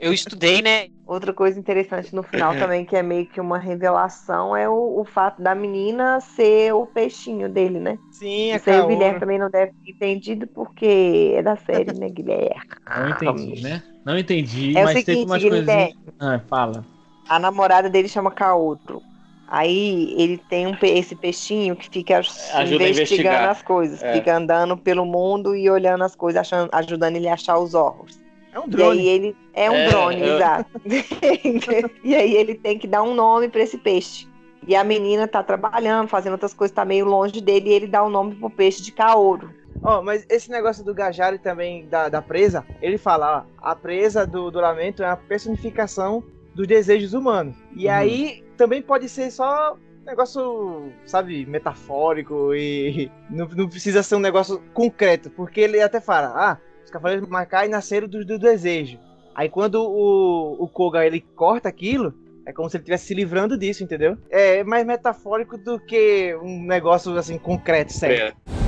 Eu estudei, né? Outra coisa interessante no final também, que é meio que uma revelação, é o, o fato da menina ser o peixinho dele, né? Sim, a Isso aí o. Guilherme também não deve ter entendido, porque é da série, né, Guilherme? <laughs> Não entendi, né? Não entendi, É mas teve seguinte, umas Guilherme, coisinhas. Ah, fala. a namorada dele chama Kaoru. Aí ele tem um, esse peixinho que fica Ajuda investigando as coisas, É. fica andando pelo mundo e olhando as coisas, achando- ajudando ele a achar os horrors. É um E drone. aí ele é um É, drone, eu- exato. <laughs> e aí ele tem que dar um nome pra esse peixe. E a menina tá trabalhando, fazendo outras coisas, tá meio longe dele, e ele dá o nome pro peixe de Kaoru. Ó, mas esse negócio do Gajari também, da, da presa, ele fala, ó, a presa do, do lamento é a personificação dos desejos humanos. E Uhum. aí também pode ser só um negócio, sabe, metafórico e <laughs> não, não precisa ser um negócio concreto, porque ele até fala, ah, os cavaleiros Macai nasceram do, do desejo. Aí quando o, o Koga ele corta aquilo, é como se ele estivesse se livrando disso, entendeu? É mais metafórico do que um negócio assim concreto, sério. É.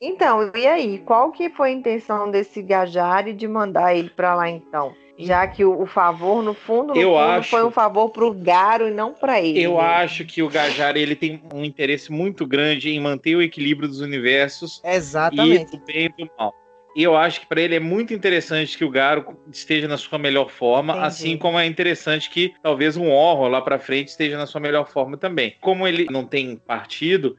Então, e aí, qual que foi a intenção desse Gajari de mandar ele pra lá então? Já que o, o favor, no fundo, no Eu fundo acho- foi um favor pro Garo e não pra ele. Eu acho que o Gajar ele tem um interesse muito grande em manter o equilíbrio dos universos Exatamente. e do bem e do mal. E eu acho que para ele é muito interessante que o Garo esteja na sua melhor forma, Entendi. assim como é interessante que talvez um Horror lá para frente esteja na sua melhor forma também. Como ele não tem partido,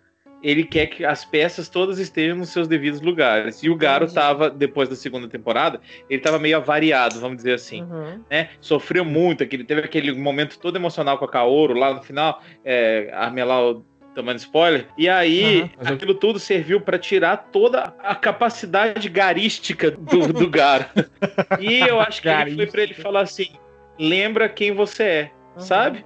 ele quer que as peças todas estejam nos seus devidos lugares. E o Garo estava, depois da segunda temporada, ele estava meio avariado, vamos dizer assim Uhum. né? Sofreu muito, aquele, teve aquele momento todo emocional com a Kaoru lá no final, é, Armelau tomando spoiler, e aí Aham, mas eu- aquilo tudo serviu para tirar toda a capacidade garística do, do Garo. <laughs> e eu acho que ele foi para ele falar assim: lembra quem você é, Uhum. sabe?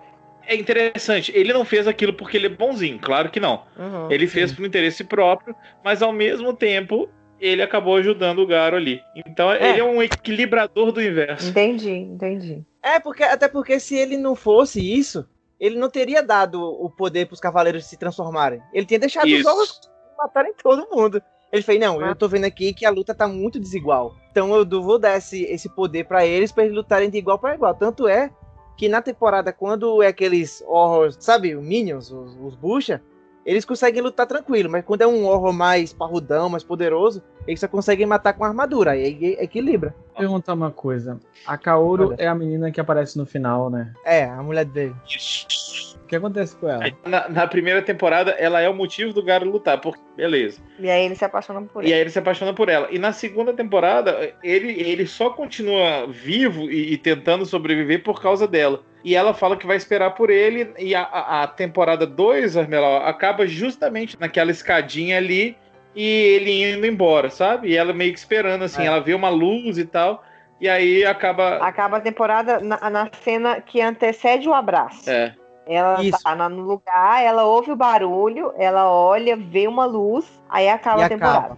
É interessante, ele não fez aquilo porque ele é bonzinho, claro que não. Uhum. Ele fez por interesse próprio, mas ao mesmo tempo ele acabou ajudando o Garo ali. Então É. ele é um equilibrador do universo. Entendi, entendi. É, porque até porque se ele não fosse isso, ele não teria dado o poder para os cavaleiros se transformarem. Ele tinha deixado os Isso. ovos matarem todo mundo. Ele fez, não, Ah. eu tô vendo aqui que a luta tá muito desigual. Então eu vou dar esse, esse poder para eles, para eles lutarem de igual para igual. Tanto é que na temporada, quando é aqueles horrors, sabe, os Minions, os, os Bucha, eles conseguem lutar tranquilo, mas quando é um horror mais parrudão, mais poderoso, eles só conseguem matar com armadura, aí aí equilibra. Vou perguntar uma coisa. A Kaoru Olha. é a menina que aparece no final, né? É, a mulher dele. O que acontece com ela? Na, na primeira temporada, ela é o motivo do Garo lutar, porque beleza. E aí ele se apaixona por E ele. aí ele se apaixona por ela. E na segunda temporada, ele, ele só continua vivo e, e tentando sobreviver por causa dela. E ela fala que vai esperar por ele. E a, a, a temporada 2, Armelau, acaba justamente naquela escadinha ali e ele indo embora, sabe? E ela meio que esperando, assim, É. ela vê uma luz e tal. E aí acaba. Acaba a temporada na, na cena que antecede o abraço. É. Ela Isso. tá na- no lugar, ela ouve o barulho, ela olha, vê uma luz, aí acaba E a temporada. acaba.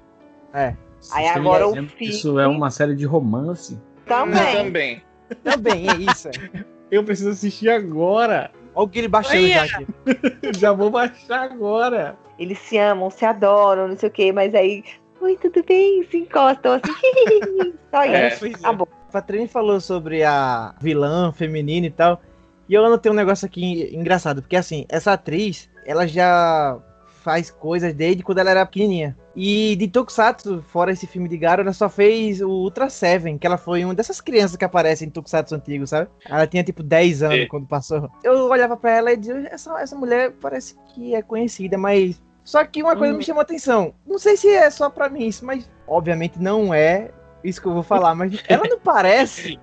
É. Aí agora tá o que filme- Isso é uma série de romance? Também. Também. Também, é isso. <laughs> Eu preciso assistir agora. Olha o Guilherme baixando Aí, já aqui. <laughs> Já vou baixar agora. Eles se amam, se adoram, não sei o quê, mas aí, oi, tudo bem? Se encostam assim. <laughs> Só É, isso. é. Acabou. A Patrícia falou sobre a vilã feminina e tal. E eu anotei um negócio aqui engraçado, porque assim, essa atriz, ela já faz coisas desde quando ela era pequenininha. E de Tokusatsu, fora esse filme de Garo, ela só fez o Ultra Seven, que ela foi uma dessas crianças que aparecem em Tokusatsu antigo, sabe? Ela tinha tipo 10 anos Sim. quando passou. Eu olhava pra ela e dizia, essa, essa mulher parece que é conhecida, mas... Só que uma coisa me chamou a atenção. Não sei se é só pra mim isso, mas obviamente não é isso que eu vou falar, mas <laughs> ela não parece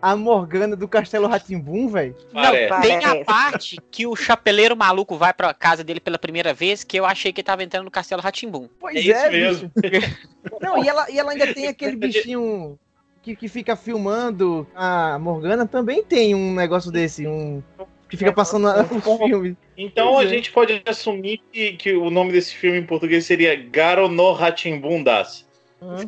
a Morgana do Castelo Ratimbum, velho? Não, Tem a parte que o chapeleiro maluco vai pra casa dele pela primeira vez, que eu achei que ele tava entrando no Castelo Ratimbum. Pois É isso é, mesmo. bicho. <laughs> Não, e ela, e ela ainda tem aquele <laughs> bichinho que, que fica filmando a Morgana, também tem um negócio desse, um que fica passando <laughs> os filmes. Então Pois a é. gente pode assumir que, que o nome desse filme em português seria Garo no Ratimbundas. Uhum.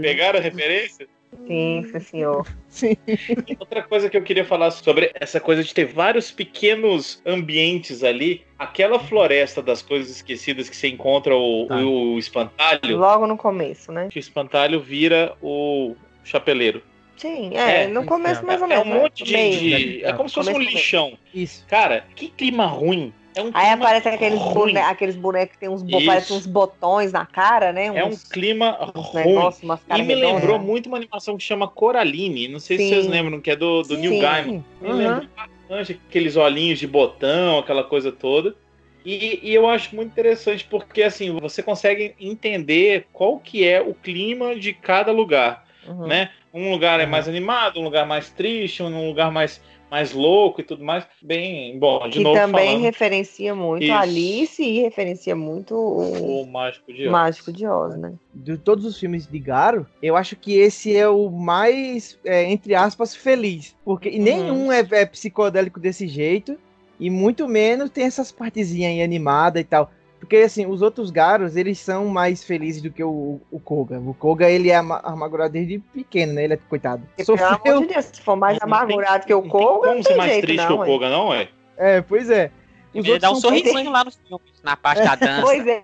Pegaram a referência? Sim, sim, senhor. Sim. <laughs> Outra coisa que eu queria falar sobre essa coisa de ter vários pequenos ambientes ali. Aquela floresta das coisas esquecidas que você encontra o, Tá. o, o espantalho. Logo no começo, né? que o espantalho vira o chapeleiro. Sim, é, É, no começo mais ou É menos. um monte né? de. Meio. de- é como se fosse um lixão. Isso. Cara, que clima ruim. É um Aí aparece aqueles, bone... aqueles bonecos que tem uns, bo... Uns botões na cara, né? É um Uns, clima uns ruim. negócios, umas E me lembrou muito uma animação que chama Coraline. Não sei se Sim. vocês lembram, que é do, do Neil Sim. Gaiman. Me Uhum. lembrou bastante aqueles olhinhos de botão, aquela coisa toda. E, e eu acho muito interessante porque assim você consegue entender qual que é o clima de cada lugar. Uhum. né? Um lugar é mais animado, um lugar mais triste, um lugar mais, mais louco e tudo mais. Bem, bom, de que novo também falando, referencia muito Isso. a Alice e referencia muito o o Mágico de Oz. Mágico de Oz, né? De todos os filmes de Garo, eu acho que esse é o mais, é, entre aspas, feliz. Porque Uhum. nenhum é, é psicodélico desse jeito. E muito menos tem essas partezinhas aí animadas e tal. Porque, assim, os outros Garos, eles são mais felizes do que o, o Koga. O Koga, ele é ama- amargurado desde pequeno, né? Ele é coitado. Porque, pelo amor Sofreu. de Deus, se for mais Não tem- amargurado que o Não tem Koga, como não ser tem mais jeito triste não, que o. Koga, não, é? É, pois é. Os Ele dá um sorrisinho lá nos filmes, na parte da <laughs> dança. Pois é,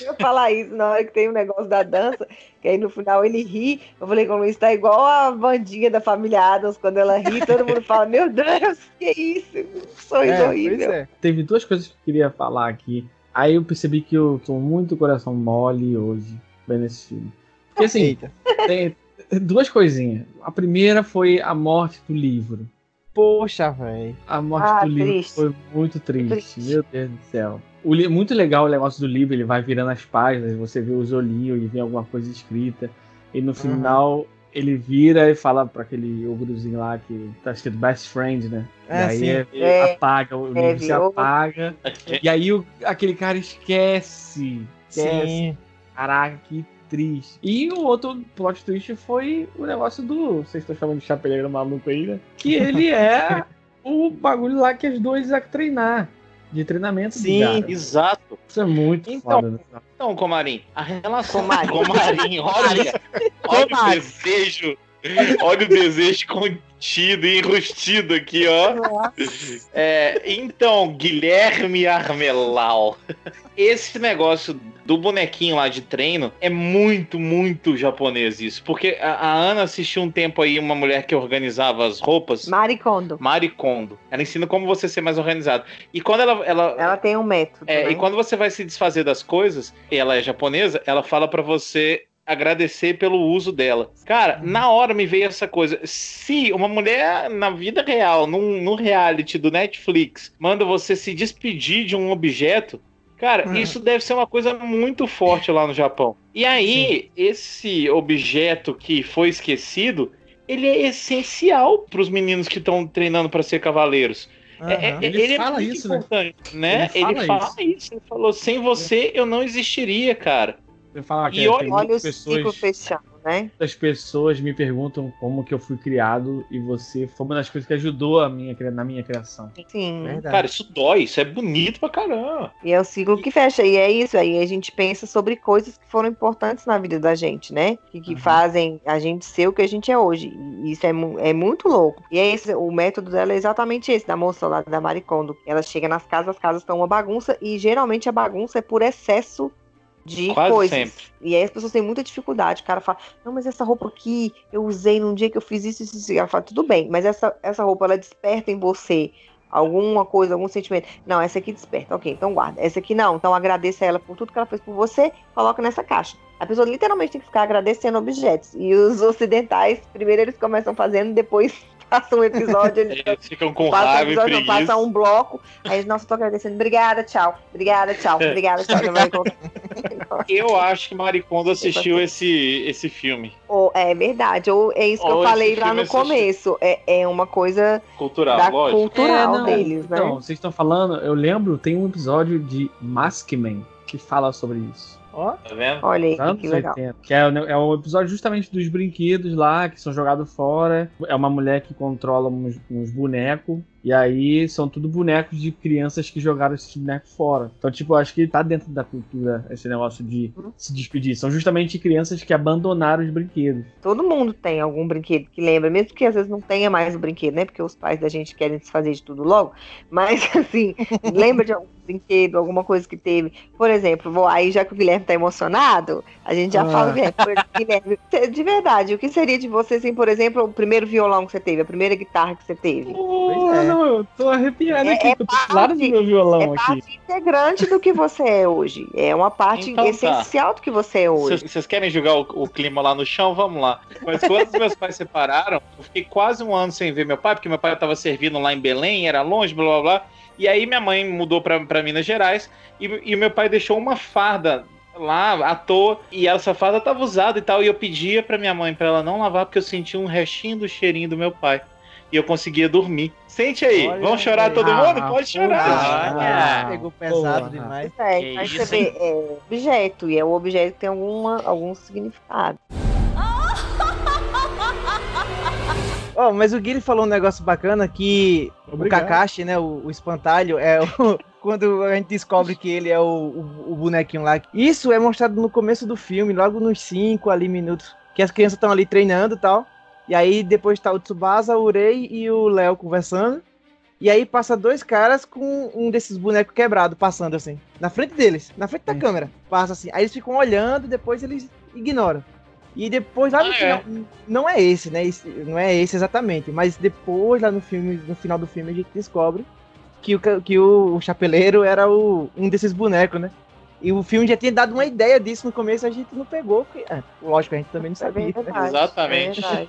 eu falar isso na hora que tem um negócio da dança, que aí no final ele ri. Eu falei com o Luiz, tá igual a bandinha da família Adams, quando ela ri, todo mundo fala, meu Deus, que isso? Um sorriso É, pois horrível. é. Teve duas coisas que eu queria falar aqui. Aí eu percebi que eu tô muito coração mole hoje vendo esse filme. Porque assim, Eita. tem duas coisinhas. A primeira foi a morte do livro. Poxa, velho. A morte Ah, do livro triste. foi muito triste. Triste. Meu Deus do céu. O li- muito legal o negócio do livro, ele vai virando as páginas, você vê os olhinhos e vê alguma coisa escrita. E no final ele vira e fala pra aquele ogrozinho lá que tá escrito best friend, né? É, e aí sim. é- É. apaga, o É, livro se virou- apaga. E aí o- aquele cara esquece. Esquece. Sim. Caraca, que triste. E o outro plot twist foi o negócio do. Vocês estão chamando de chapeleiro maluco aí, né? Que ele <laughs> é o bagulho lá que as duas a treinar. De treinamento Sim. Exato. Isso é muito Então, foda. né? Então, Comarim, a relação Comarim. Comarim, olha, olha o desejo, olha o desejo contido e enrustido aqui, ó. É, então, Guilherme Armelau, esse negócio do bonequinho lá de treino é muito, muito japonês isso, porque a, a Ana assistiu um tempo aí uma mulher que organizava as roupas, Maricondo. Mari Kondo. Ela ensina como você ser mais organizado. E quando ela, ela, Ela tem um método. é, né? e quando você vai se desfazer das coisas, e ela é japonesa, ela fala pra você agradecer pelo uso dela. Cara, na hora me veio essa coisa. Se uma mulher na vida real, num, num reality do Netflix, manda você se despedir de um objeto, cara, Uhum. isso deve ser uma coisa muito forte lá no Japão. E aí, esse objeto que foi esquecido, ele é essencial pros meninos que estão treinando pra ser cavaleiros. É- é- Aham. Ele é fala muito isso, né? importante, né? Ele Ele fala fala, isso. Ele falou: sem você eu não existiria, cara. Você fala que E olha- Olha o muitas ciclo pessoas, fechado, né? muitas pessoas me perguntam como que eu fui criado e você foi uma das coisas que ajudou a minha, na minha criação. Sim. Verdade. Cara, isso dói, isso é bonito pra caramba. E é o ciclo que fecha. E é isso aí. A gente pensa sobre coisas que foram importantes na vida da gente, né? Que, que Uhum. fazem a gente ser o que a gente é hoje. E isso é, é muito louco. E é esse, o método dela é exatamente esse, da moça lá da Maricondo. Ela chega nas casas, as casas estão uma bagunça. E geralmente a bagunça é por excesso de Quase coisas. sempre. E aí as pessoas têm muita dificuldade. O cara fala, não, mas essa roupa aqui eu usei num dia que eu fiz isso, isso, isso. Ela fala, tudo bem, mas essa, essa roupa ela desperta em você alguma coisa, algum sentimento. Não, essa aqui desperta, ok, então guarda. Essa aqui não, então agradeça a ela por tudo que ela fez por você, coloca nessa caixa. A pessoa literalmente tem que ficar agradecendo objetos. E os ocidentais, primeiro eles começam fazendo, depois passa um episódio, eles Eles ficam com passa um raiva e episódio, não, preguiça. passa um bloco, aí nossa, eu tô agradecendo, obrigada, tchau, obrigada, tchau, obrigada, tchau. <laughs> Eu acho que Maricondo assistiu esse, esse filme Ou, é verdade, ou é isso que Ou eu falei lá no assistiu. começo, é, é uma coisa cultural, da lógico. cultural É, não, deles, né? Então, vocês estão falando, eu lembro, tem um episódio de Maskman que fala sobre isso. Ó, Tá vendo? Olha aí, Anos que legal. 80. Que é, o- é um episódio justamente dos brinquedos lá que são jogados fora. É uma mulher que controla uns, uns bonecos E aí são tudo bonecos de crianças que jogaram esses bonecos fora. Então, tipo, eu acho que tá dentro da cultura esse negócio de se despedir. São justamente crianças que abandonaram os brinquedos. Todo mundo tem algum brinquedo que lembra, mesmo que às vezes não tenha mais o brinquedo, né? Porque os pais da gente querem desfazer de tudo logo. Mas, <laughs> assim, lembra de algum brinquedo, alguma coisa que teve. Por exemplo, vou, aí já que o Guilherme tá emocionado, a gente já Ah. fala, Guilherme, de verdade, o que seria de você, assim, por exemplo, o primeiro violão que você teve, a primeira guitarra que você teve? Oh, é. Eu tô arrepiado É- aqui, é do lado do parte- meu violão É aqui. parte integrante do que você é hoje. É uma parte Então tá. essencial do que você é hoje. Vocês vocês querem jogar o, o clima lá no chão? Vamos lá. Mas quando os meus pais separaram, eu fiquei quase um ano sem ver meu pai, porque meu pai estava servindo lá em Belém, era longe, blá blá blá. E aí minha mãe mudou pra, pra Minas Gerais e, e meu pai deixou uma farda lá à toa e essa farda tava usada e tal. E eu pedia pra minha mãe pra ela não lavar, porque eu sentia um restinho do cheirinho do meu pai. E eu conseguia dormir. Sente aí, Olha vamos chorar aí. todo Ah, mundo? Pode chorar. Olha. Pegou pesado Porra. demais. É, Que mas isso, você vê, é objeto, e é o objeto que tem alguma, algum significado. Ó, mas o Guilherme falou um negócio bacana que Obrigado. o Kakashi, né, o, o espantalho, é o, <laughs> quando a gente descobre que ele é o, o, o bonequinho lá. Isso é mostrado no começo do filme, logo nos 5 ali minutos, que as crianças estão ali treinando e tal. E aí depois tá o Tsubasa, o Urei e o Léo conversando. E aí passa dois caras com um desses bonecos quebrado passando assim, na frente deles, na frente da Sim. câmera. Passa assim. Aí eles ficam olhando, depois eles ignoram. E depois lá no Ah, final, é. não é esse, né? Esse- não é esse exatamente, mas depois lá no filme, no final do filme a gente descobre que o que o, o chapeleiro era o, um desses bonecos, né? E o filme já tinha dado uma ideia disso no começo, a gente não pegou, porque, é, lógico, a gente também não É sabia. né? verdade. Exatamente. é.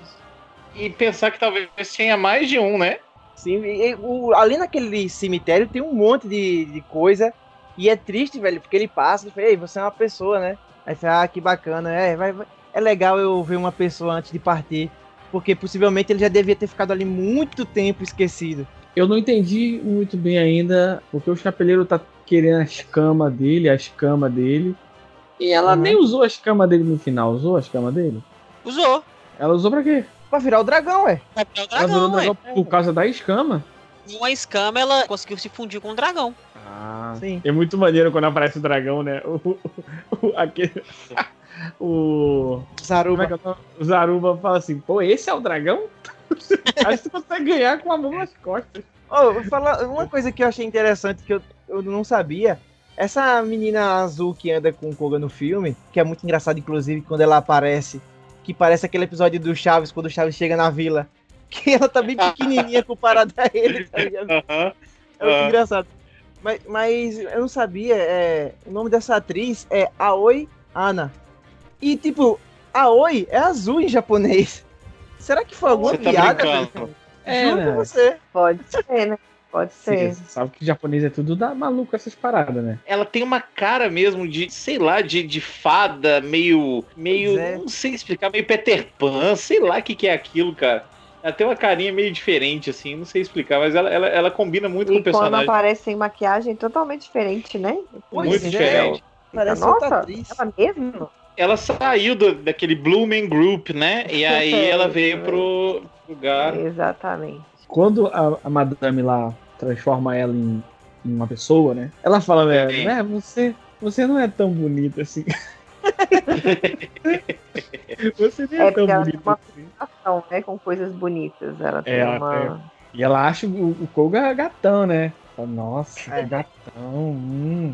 E pensar que talvez tenha mais de um, né? Sim, e- e o- ali naquele cemitério tem um monte de, de coisa. E é triste, velho, porque ele passa e fala, ei, você é uma pessoa, né? Aí fala, ah, que bacana, é, vai, vai- é legal eu ver uma pessoa antes de partir. Porque possivelmente ele já devia ter ficado ali muito tempo esquecido. Eu não entendi muito bem ainda, porque o chapeleiro tá querendo a escama dele, a escama dele. E ela Uhum. nem usou a escama dele no final. Usou a escama dele? Usou. Ela usou pra quê? Pra virar o dragão, ué. Vai virar o ela virou dragão, ué. por causa da escama? Com a escama, ela conseguiu se fundir com o dragão. Ah, Sim. é muito maneiro quando aparece o dragão, né? O, o, o- aquele, o, como é Zaruba. que é o Zaruba fala assim, pô, esse é o dragão? <laughs> Acho que você consegue ganhar com a mão nas costas. Ô, vou falar uma coisa que eu achei interessante que eu, eu não sabia. Essa menina azul que anda com o Koga no filme, que é muito engraçado, inclusive, quando ela aparece, que parece aquele episódio do Chaves, quando o Chaves chega na vila, <laughs> que ela tá bem pequenininha comparada a ele, tá ligado? É muito engraçado. Mas, mas eu não sabia, é, o nome dessa atriz é Aoi Ana. E, tipo, Aoi é azul em japonês. Será que foi alguma Você tá piada? velho? É, Juro né? pra você. Pode ser, né? Pode ser. Sim, sabe que japonês é tudo da maluco essas paradas, né? Ela tem uma cara mesmo de, sei lá, de, de fada, meio. meio. É. Não sei explicar, meio Peter Pan, sei lá o que, que é aquilo, cara. Ela tem uma carinha meio diferente, assim, não sei explicar, mas ela, ela, ela combina muito com E o quando personagem. aparece sem maquiagem, totalmente diferente, né? Pois muito é. diferente. Parece Nossa, outra atriz. ela mesmo? Ela saiu do- daquele Blooming Group, né? E aí <laughs> ela veio pro lugar. Exatamente. Quando a, a madame lá transforma ela em, em uma pessoa, né? Ela fala, né? Sim. "Né, você, você não é tão bonita assim. <laughs> você nem é, É, tão porque ela tem bonita uma assim. né? Com coisas bonitas. Ela tem É, uma. E ela acha o, o Koga gatão, né? Fala, Nossa, É. que gatão. Hum.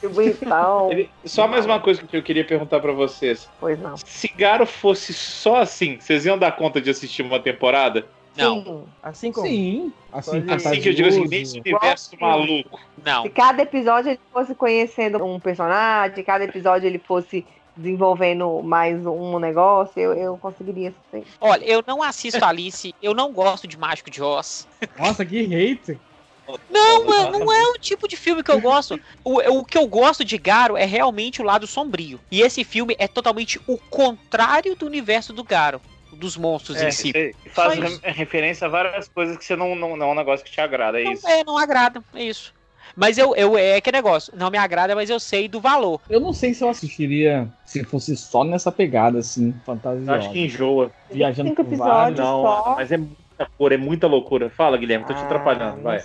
Que <laughs> bonitão. Ele- Só mais uma coisa que eu queria perguntar pra vocês. Pois não. Se Garo fosse só assim, vocês iam dar conta de assistir uma temporada? Não, Sim. Assim como. Sim. Assim, Pode- Assim que eu digo assim, nesse universo maluco. não. Se cada episódio ele fosse conhecendo um personagem, cada episódio ele fosse desenvolvendo mais um negócio, eu, eu conseguiria sim. Olha, eu não assisto Alice, <laughs> eu não gosto de Mágico de Oz. Nossa, que hater. Não, não é o tipo de filme que eu gosto. O, o que eu gosto de Garo é realmente o lado sombrio. E esse filme é totalmente o contrário do universo do Garo, dos monstros É, em si. faz isso. referência a várias coisas que você não, não, não é um negócio que te agrada, é isso. Não, é, não agrada, é isso. Mas eu, eu é que negócio, não me agrada, mas eu sei do valor. Eu não sei se eu assistiria se fosse só nessa pegada, assim, Eu fantasiosa. acho que enjoa. Viajando Cinco por vários. Não, só. mas é cor, é muita loucura. Fala, Guilherme, tô te Ah, atrapalhando, vai.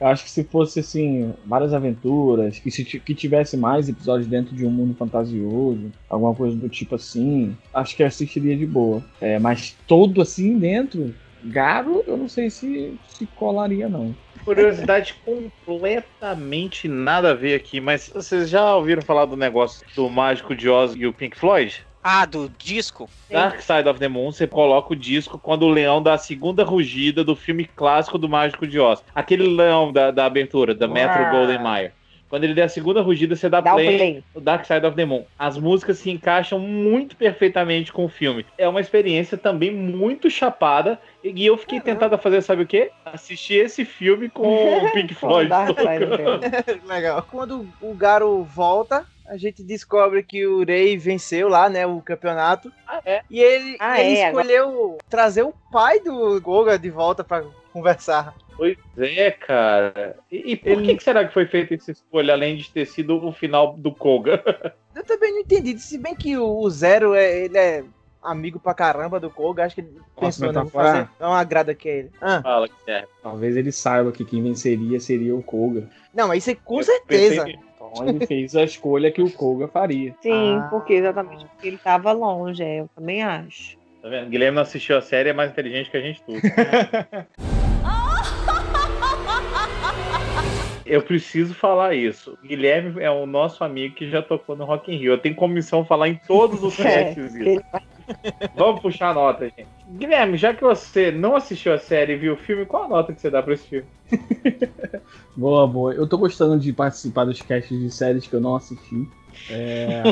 Eu acho que se fosse assim, várias aventuras, que se que tivesse mais episódios dentro de um mundo fantasioso, alguma coisa do tipo assim, acho que eu assistiria de boa. É, mas todo assim dentro, Garo, eu não sei se se colaria não. Curiosidade <laughs> completamente nada a ver aqui, mas vocês já ouviram falar do negócio do Mágico de Oz e o Pink Floyd? Ah, do disco? Dark Side of the Moon, você coloca o disco quando o leão dá a segunda rugida do filme clássico do Mágico de Oz. Aquele leão da, da abertura, da Metro Ah. Golden Mayer. Quando ele der a segunda rugida, você dá, Dá o play, play. no Dark Side of the Moon. As músicas se encaixam muito perfeitamente com o filme. É uma experiência também muito chapada. E eu fiquei tentado a fazer, sabe o quê? Assistir esse filme com o <laughs> Pink Floyd. <laughs> Legal. Quando o Garo volta, a gente descobre que o Rei venceu lá, né, o campeonato. Ah, é? E ele, Ah, ele é, escolheu trazer o pai do Goga de volta pra conversar. Pois é, cara. E, e por que, que será que foi feita essa escolha, além de ter sido o final do Koga? <laughs> Eu também não entendi. Se bem que o, o Zero é, ele é amigo pra caramba do Koga, acho que ele Posso pensou, né, vou fazer não agrada que é ele. Ah, Fala. Talvez ele saiba que quem venceria seria o Koga. não, mas isso é com Eu certeza. pensei Então ele fez a escolha que o Koga faria. Sim, Ah. porque exatamente porque ele tava longe, é, eu também acho. Tá vendo? Guilherme não assistiu a série, é mais inteligente que a gente tudo. <laughs> Eu preciso falar isso. Guilherme é o nosso amigo que já tocou no Rock in Rio. Eu tenho comissão falar em todos os É, casts isso. Vamos puxar a nota, gente. Guilherme, já que você não assistiu a série e viu o filme, qual a nota que você dá pra esse filme? <laughs> Boa, boa. Eu tô gostando de participar dos casts de séries que eu não assisti. É,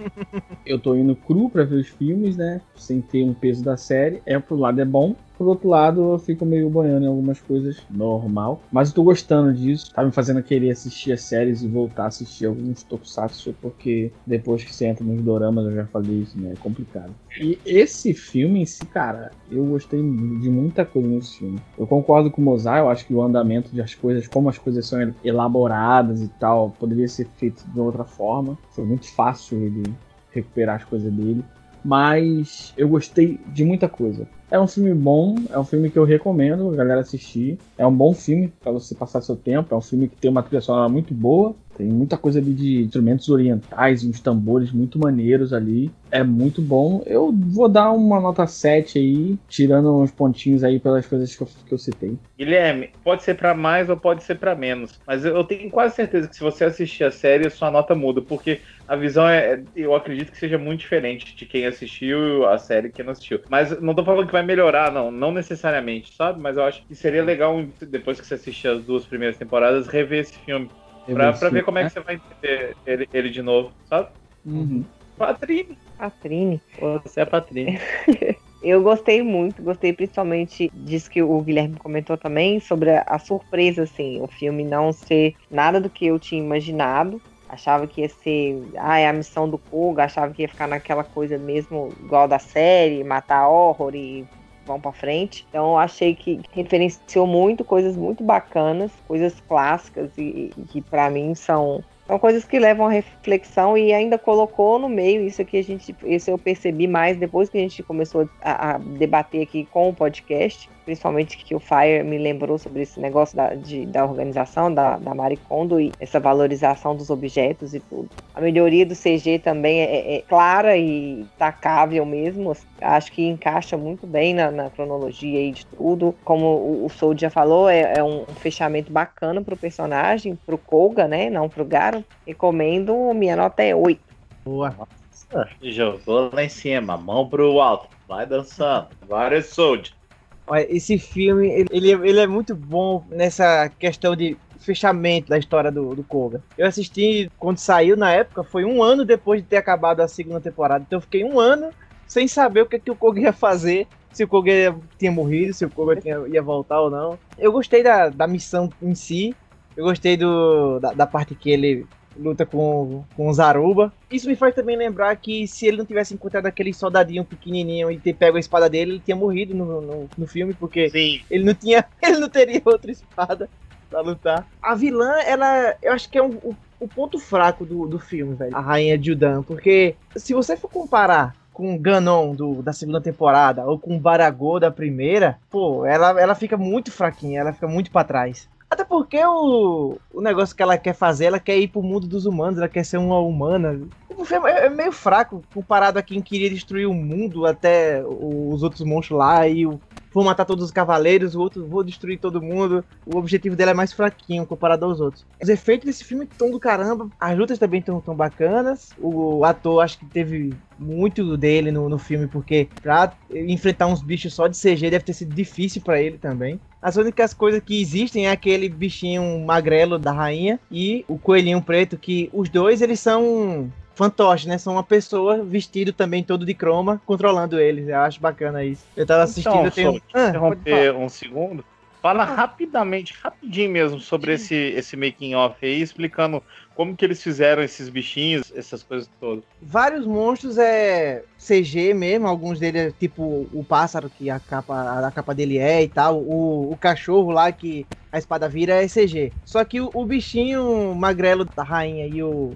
<laughs> eu tô indo cru pra ver os filmes, né? Sem ter um peso da série. É, um lado é bom. Por outro lado, eu fico meio boiando em algumas coisas. Normal. Mas eu tô gostando disso. Tá me fazendo querer assistir as séries e voltar a assistir alguns tokusatsu. Porque depois que você entra nos doramas, eu já falei isso, né? É complicado. E esse filme em si, cara, eu gostei de muita coisa nesse filme. Eu concordo com o Mozart, eu acho que o andamento das coisas, como as coisas são elaboradas e tal, poderia ser feito de outra forma. Foi muito fácil ele recuperar as coisas dele. Mas eu gostei de muita coisa. É um filme bom, é um filme que eu recomendo a galera assistir. É um bom filme para você passar seu tempo. É um filme que tem uma trilha sonora muito boa. Tem muita coisa ali de instrumentos orientais uns tambores muito maneiros ali. É muito bom. Eu vou dar uma nota 7 aí, tirando uns pontinhos aí pelas coisas que eu, que eu citei. Guilherme, pode ser pra mais ou pode ser pra menos. Mas eu tenho quase certeza que se você assistir a série, a sua nota muda. Porque a visão é. Eu acredito que seja muito diferente de quem assistiu a série e quem não assistiu. Mas não tô falando que vai melhorar, não. Não necessariamente, sabe? Mas eu acho que seria legal, depois que você assistir as duas primeiras temporadas, rever esse filme. Pra, pra ver como é que você vai entender ele, ele de novo, sabe? Uhum. Patrine. Patrine. Você é Patrine. <laughs> Eu gostei muito, gostei principalmente disso que o Guilherme comentou também, sobre a, a surpresa, assim, o filme não ser nada do que eu tinha imaginado. Achava que ia ser, ah, é a missão do Koga, achava que ia ficar naquela coisa mesmo, igual da série, matar horror e vão pra frente. Então achei que referenciou muito, coisas muito bacanas, coisas clássicas e, e que pra mim são são coisas que levam a reflexão e ainda colocou no meio isso aqui a gente, isso eu percebi mais depois que a gente começou a, a debater aqui com o podcast, principalmente que o Fire me lembrou sobre esse negócio da, de, da organização da, da Marie Kondo e essa valorização dos objetos e tudo. A melhoria do CG também é, é clara e tacável mesmo, acho que encaixa muito bem na, na cronologia aí de tudo. Como o, o Soul já falou, é, é um, um fechamento bacana pro personagem, pro Koga, né, não pro Garo. Recomendo, minha nota é 8. Boa. Jogou lá em cima, mão pro alto, vai dançando. Vários soldier. Esse filme, ele, é- ele é muito bom nessa questão de fechamento da história do, do Koga. Eu assisti quando saiu na época, foi um ano depois de ter acabado a segunda temporada. Então eu fiquei um ano sem saber o que, que o Koga ia fazer. Se o Koga ia- tinha morrido, se o Koga tinha- ia voltar ou não. Eu gostei da, da missão em si. Eu gostei do, da, da parte que ele luta com, com o Zaruba. Isso me faz também lembrar que se ele não tivesse encontrado aquele soldadinho pequenininho e ter pego a espada dele, ele tinha morrido no, no, no filme, porque Sim. ele não tinha, <laughs> ele não teria outra espada pra lutar. A vilã, ela, eu acho que é um, o, o ponto fraco do, do filme, velho. A rainha Judan, porque se você for comparar com Ganon do, da segunda temporada ou com Baragô da primeira, pô, ela, ela fica muito fraquinha, ela fica muito para trás. Até porque o, o negócio que ela quer fazer, ela quer ir pro mundo dos humanos, ela quer ser uma humana. O filme é, é meio fraco comparado a quem queria destruir o mundo até os outros monstros lá e o, vou matar todos os cavaleiros, o outro vou destruir todo mundo. O objetivo dela é mais fraquinho comparado aos outros. Os efeitos desse filme estão do caramba, as lutas também estão tão bacanas. O ator acho que teve muito dele no, no filme, porque pra enfrentar uns bichos só de CG deve ter sido difícil para ele também. As únicas coisas que existem é aquele bichinho magrelo da rainha e o coelhinho preto, que os dois eles são fantoches, né? São uma pessoa vestido também todo de croma, controlando eles. Eu acho bacana isso. Eu tava assistindo, então, eu tenho. Ah, interromper um segundo. Fala rapidamente, rapidinho mesmo, sobre esse, esse making off aí, explicando como que eles fizeram esses bichinhos, essas coisas todas. Vários monstros é CG mesmo, alguns deles é tipo o pássaro que a capa, a capa dele é e tal, o, o cachorro lá que a espada vira é CG. Só que o, o bichinho magrelo da rainha e o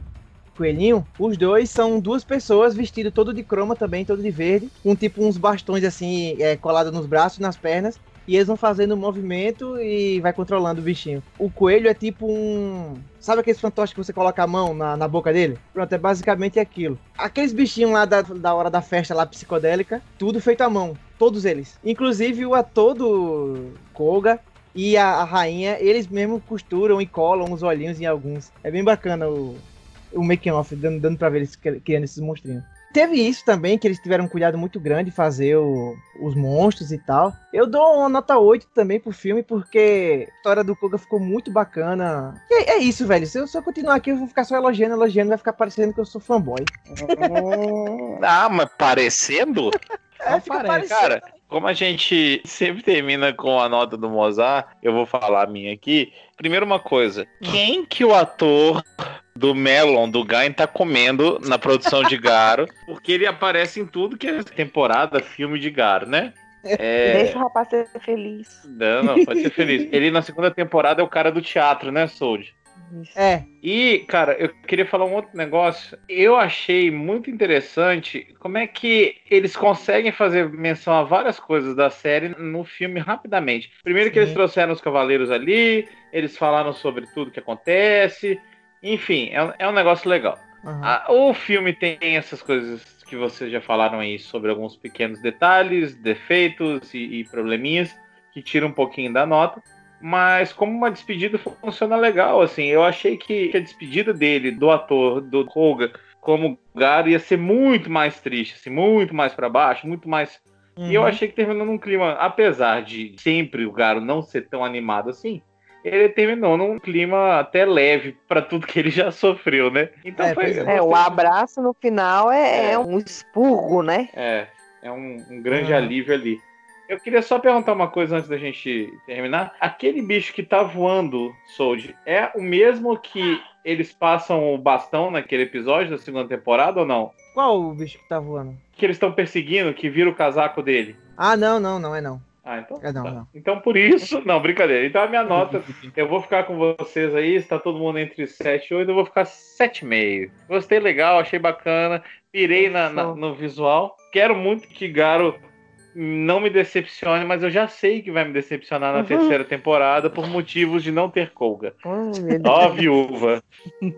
coelhinho, os dois são duas pessoas vestidas todo de croma também, todo de verde, com tipo uns bastões assim, é, colados nos braços e nas pernas. E eles vão fazendo um movimento e vai controlando o bichinho. O coelho é tipo um. Sabe aqueles fantoches que você coloca a mão na, na boca dele? Pronto, é basicamente aquilo. Aqueles bichinhos lá da, da hora da festa lá psicodélica, tudo feito à mão. Todos eles. Inclusive o ator do Koga e a, a rainha, eles mesmo costuram e colam os olhinhos em alguns. É bem bacana o, o making off, dando, dando pra ver eles criando esses monstrinhos. Teve isso também, que eles tiveram um cuidado muito grande fazer o, os monstros e tal. Eu dou uma nota 8 também pro filme, porque a história do Koga ficou muito bacana. E é, é isso, velho. Se eu, se eu continuar aqui, eu vou ficar só elogiando, elogiando, vai ficar parecendo que eu sou fanboy. <laughs> ah, mas parecendo? <laughs> É, fica parece, cara. Como a gente sempre termina com a nota do Mozart, eu vou falar a minha aqui. Primeiro uma coisa, quem que o ator do Melon, do Gain, tá comendo na produção de Garo? <laughs> Porque ele aparece em tudo que é temporada, filme de Garo, né? É... Deixa o rapaz ser feliz. Não, não, pode ser feliz. <laughs> Ele na segunda temporada é o cara do teatro, né, Sold? É. E, cara, eu queria falar um outro negócio. Eu achei muito interessante como é que eles conseguem fazer menção a várias coisas da série no filme rapidamente. Primeiro que eles trouxeram os cavaleiros ali, eles falaram sobre tudo que acontece. Enfim, é, é um negócio legal. Uhum. A, o filme tem essas coisas que vocês já falaram aí sobre alguns pequenos detalhes, defeitos e, e probleminhas que tiram um pouquinho da nota mas como uma despedida funciona legal, assim. Eu achei que a despedida dele, do ator, do Koga, como Garo, ia ser muito mais triste, assim, muito mais para baixo, muito mais. Uhum. E eu uhum. achei que terminou num clima, apesar de sempre o Garo não ser tão animado assim, ele terminou num clima até leve para tudo que ele já sofreu, né? Então é, foi. É, o abraço no final é, é. é, um expurgo, né? É, é um, um grande uhum. alívio ali. Eu queria só perguntar uma coisa antes da gente terminar. Aquele bicho que tá voando, Sold, é o mesmo que eles passam o bastão naquele episódio da segunda temporada ou não? Qual o bicho que tá voando? Que eles estão perseguindo, que vira o casaco dele. Ah, não, não, não é não. Ah, então. É não, tá. não. Então por isso. <laughs> Não, brincadeira. Então a minha nota, eu vou ficar com vocês aí. Está todo mundo entre 7 e 8, eu vou ficar 7,5. Gostei legal, achei bacana. Pirei na, na, no visual. Quero muito que Garo não me decepcione, mas eu já sei que vai me decepcionar na uhum. terceira temporada por motivos de não ter colga. Ó, oh, viúva.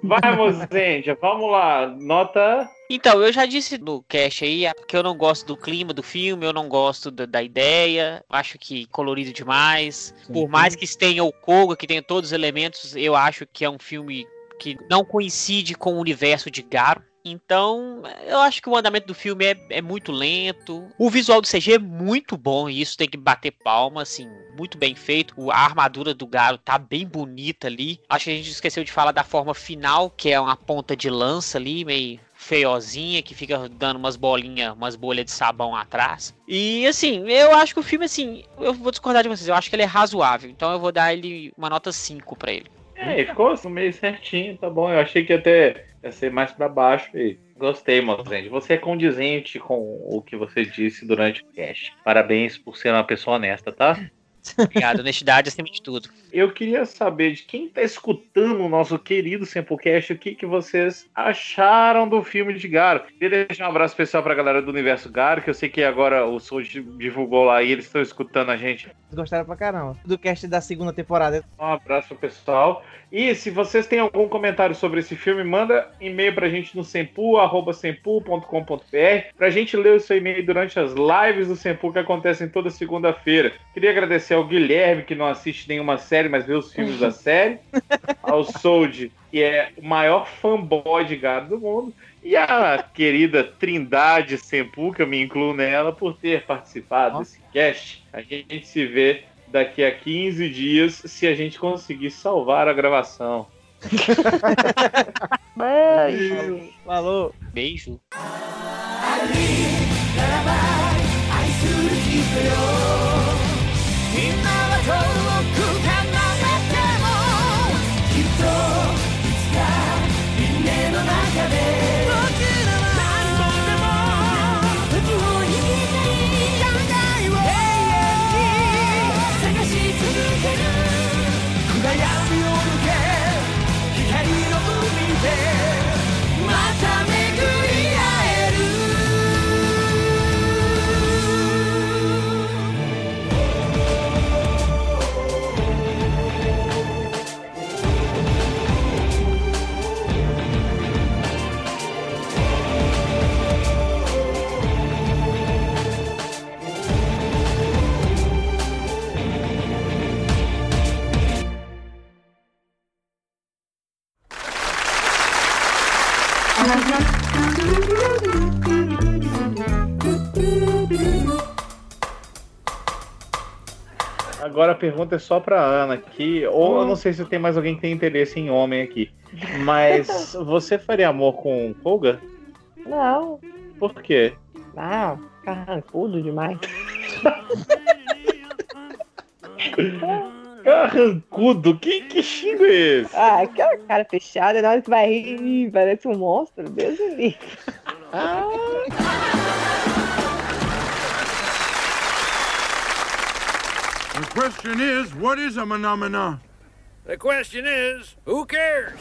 Vamos, gente, vamos lá. Nota. Então, eu já disse no cast aí que eu não gosto do clima do filme, eu não gosto da, da ideia, acho que colorido demais. Por mais que tenha o Koga, que tenha todos os elementos, eu acho que é um filme que não coincide com o universo de Garo. Então, eu acho que o andamento do filme é, é, muito lento. O visual do CG é muito bom, e isso tem que bater palma, assim, muito bem feito. A armadura do Garo tá bem bonita ali. Acho que a gente esqueceu de falar da forma final, que é uma ponta de lança ali, meio feiozinha, que fica dando umas bolinhas, umas bolhas de sabão atrás. E assim, eu acho que o filme, assim, eu vou discordar de vocês, eu acho que ele é razoável. Então eu vou dar ele uma nota 5 para ele. É, ficou meio certinho, tá bom. Eu achei que até ia ser mais para baixo e gostei, Mozende. Você é condizente com o que você disse durante o cast. Parabéns por ser uma pessoa honesta, tá? Obrigado, honestidade acima de tudo. Eu queria saber de quem está escutando o nosso querido Sempocast, o que, que vocês acharam do filme de Garo. Queria deixar um abraço especial para a galera do Universo Garo, que eu sei que agora o Soul divulgou lá e eles estão escutando a gente. Gostaram pra caramba do cast da segunda temporada. Um abraço pro pessoal. E se vocês têm algum comentário sobre esse filme, manda e-mail pra gente no sempu.com.br pra gente ler o seu e-mail durante as lives do Sempu que acontecem toda segunda-feira. Queria agradecer ao Guilherme, que não assiste nenhuma série, mas vê os filmes da <laughs> série. ao Sold, que é o maior fanboy de gado do mundo. E a querida Trindade Sempu, que eu me incluo nela, por ter participado desse cast. A gente se vê daqui a 15 dias se a gente conseguir salvar a gravação. <laughs> Beijo. Falou. Beijo. Agora a pergunta é só pra Ana aqui, ou eu não sei se tem mais alguém que tem interesse em homem aqui. Mas <laughs> você faria amor com Folga? Não, Por quê? não, carrancudo demais. Carrancudo? Que, que xingo é esse? Ah, aquela cara fechada, na hora que vai rir, parece um monstro, Deus me livre. The question is, what is a phenomena? The question is, who cares?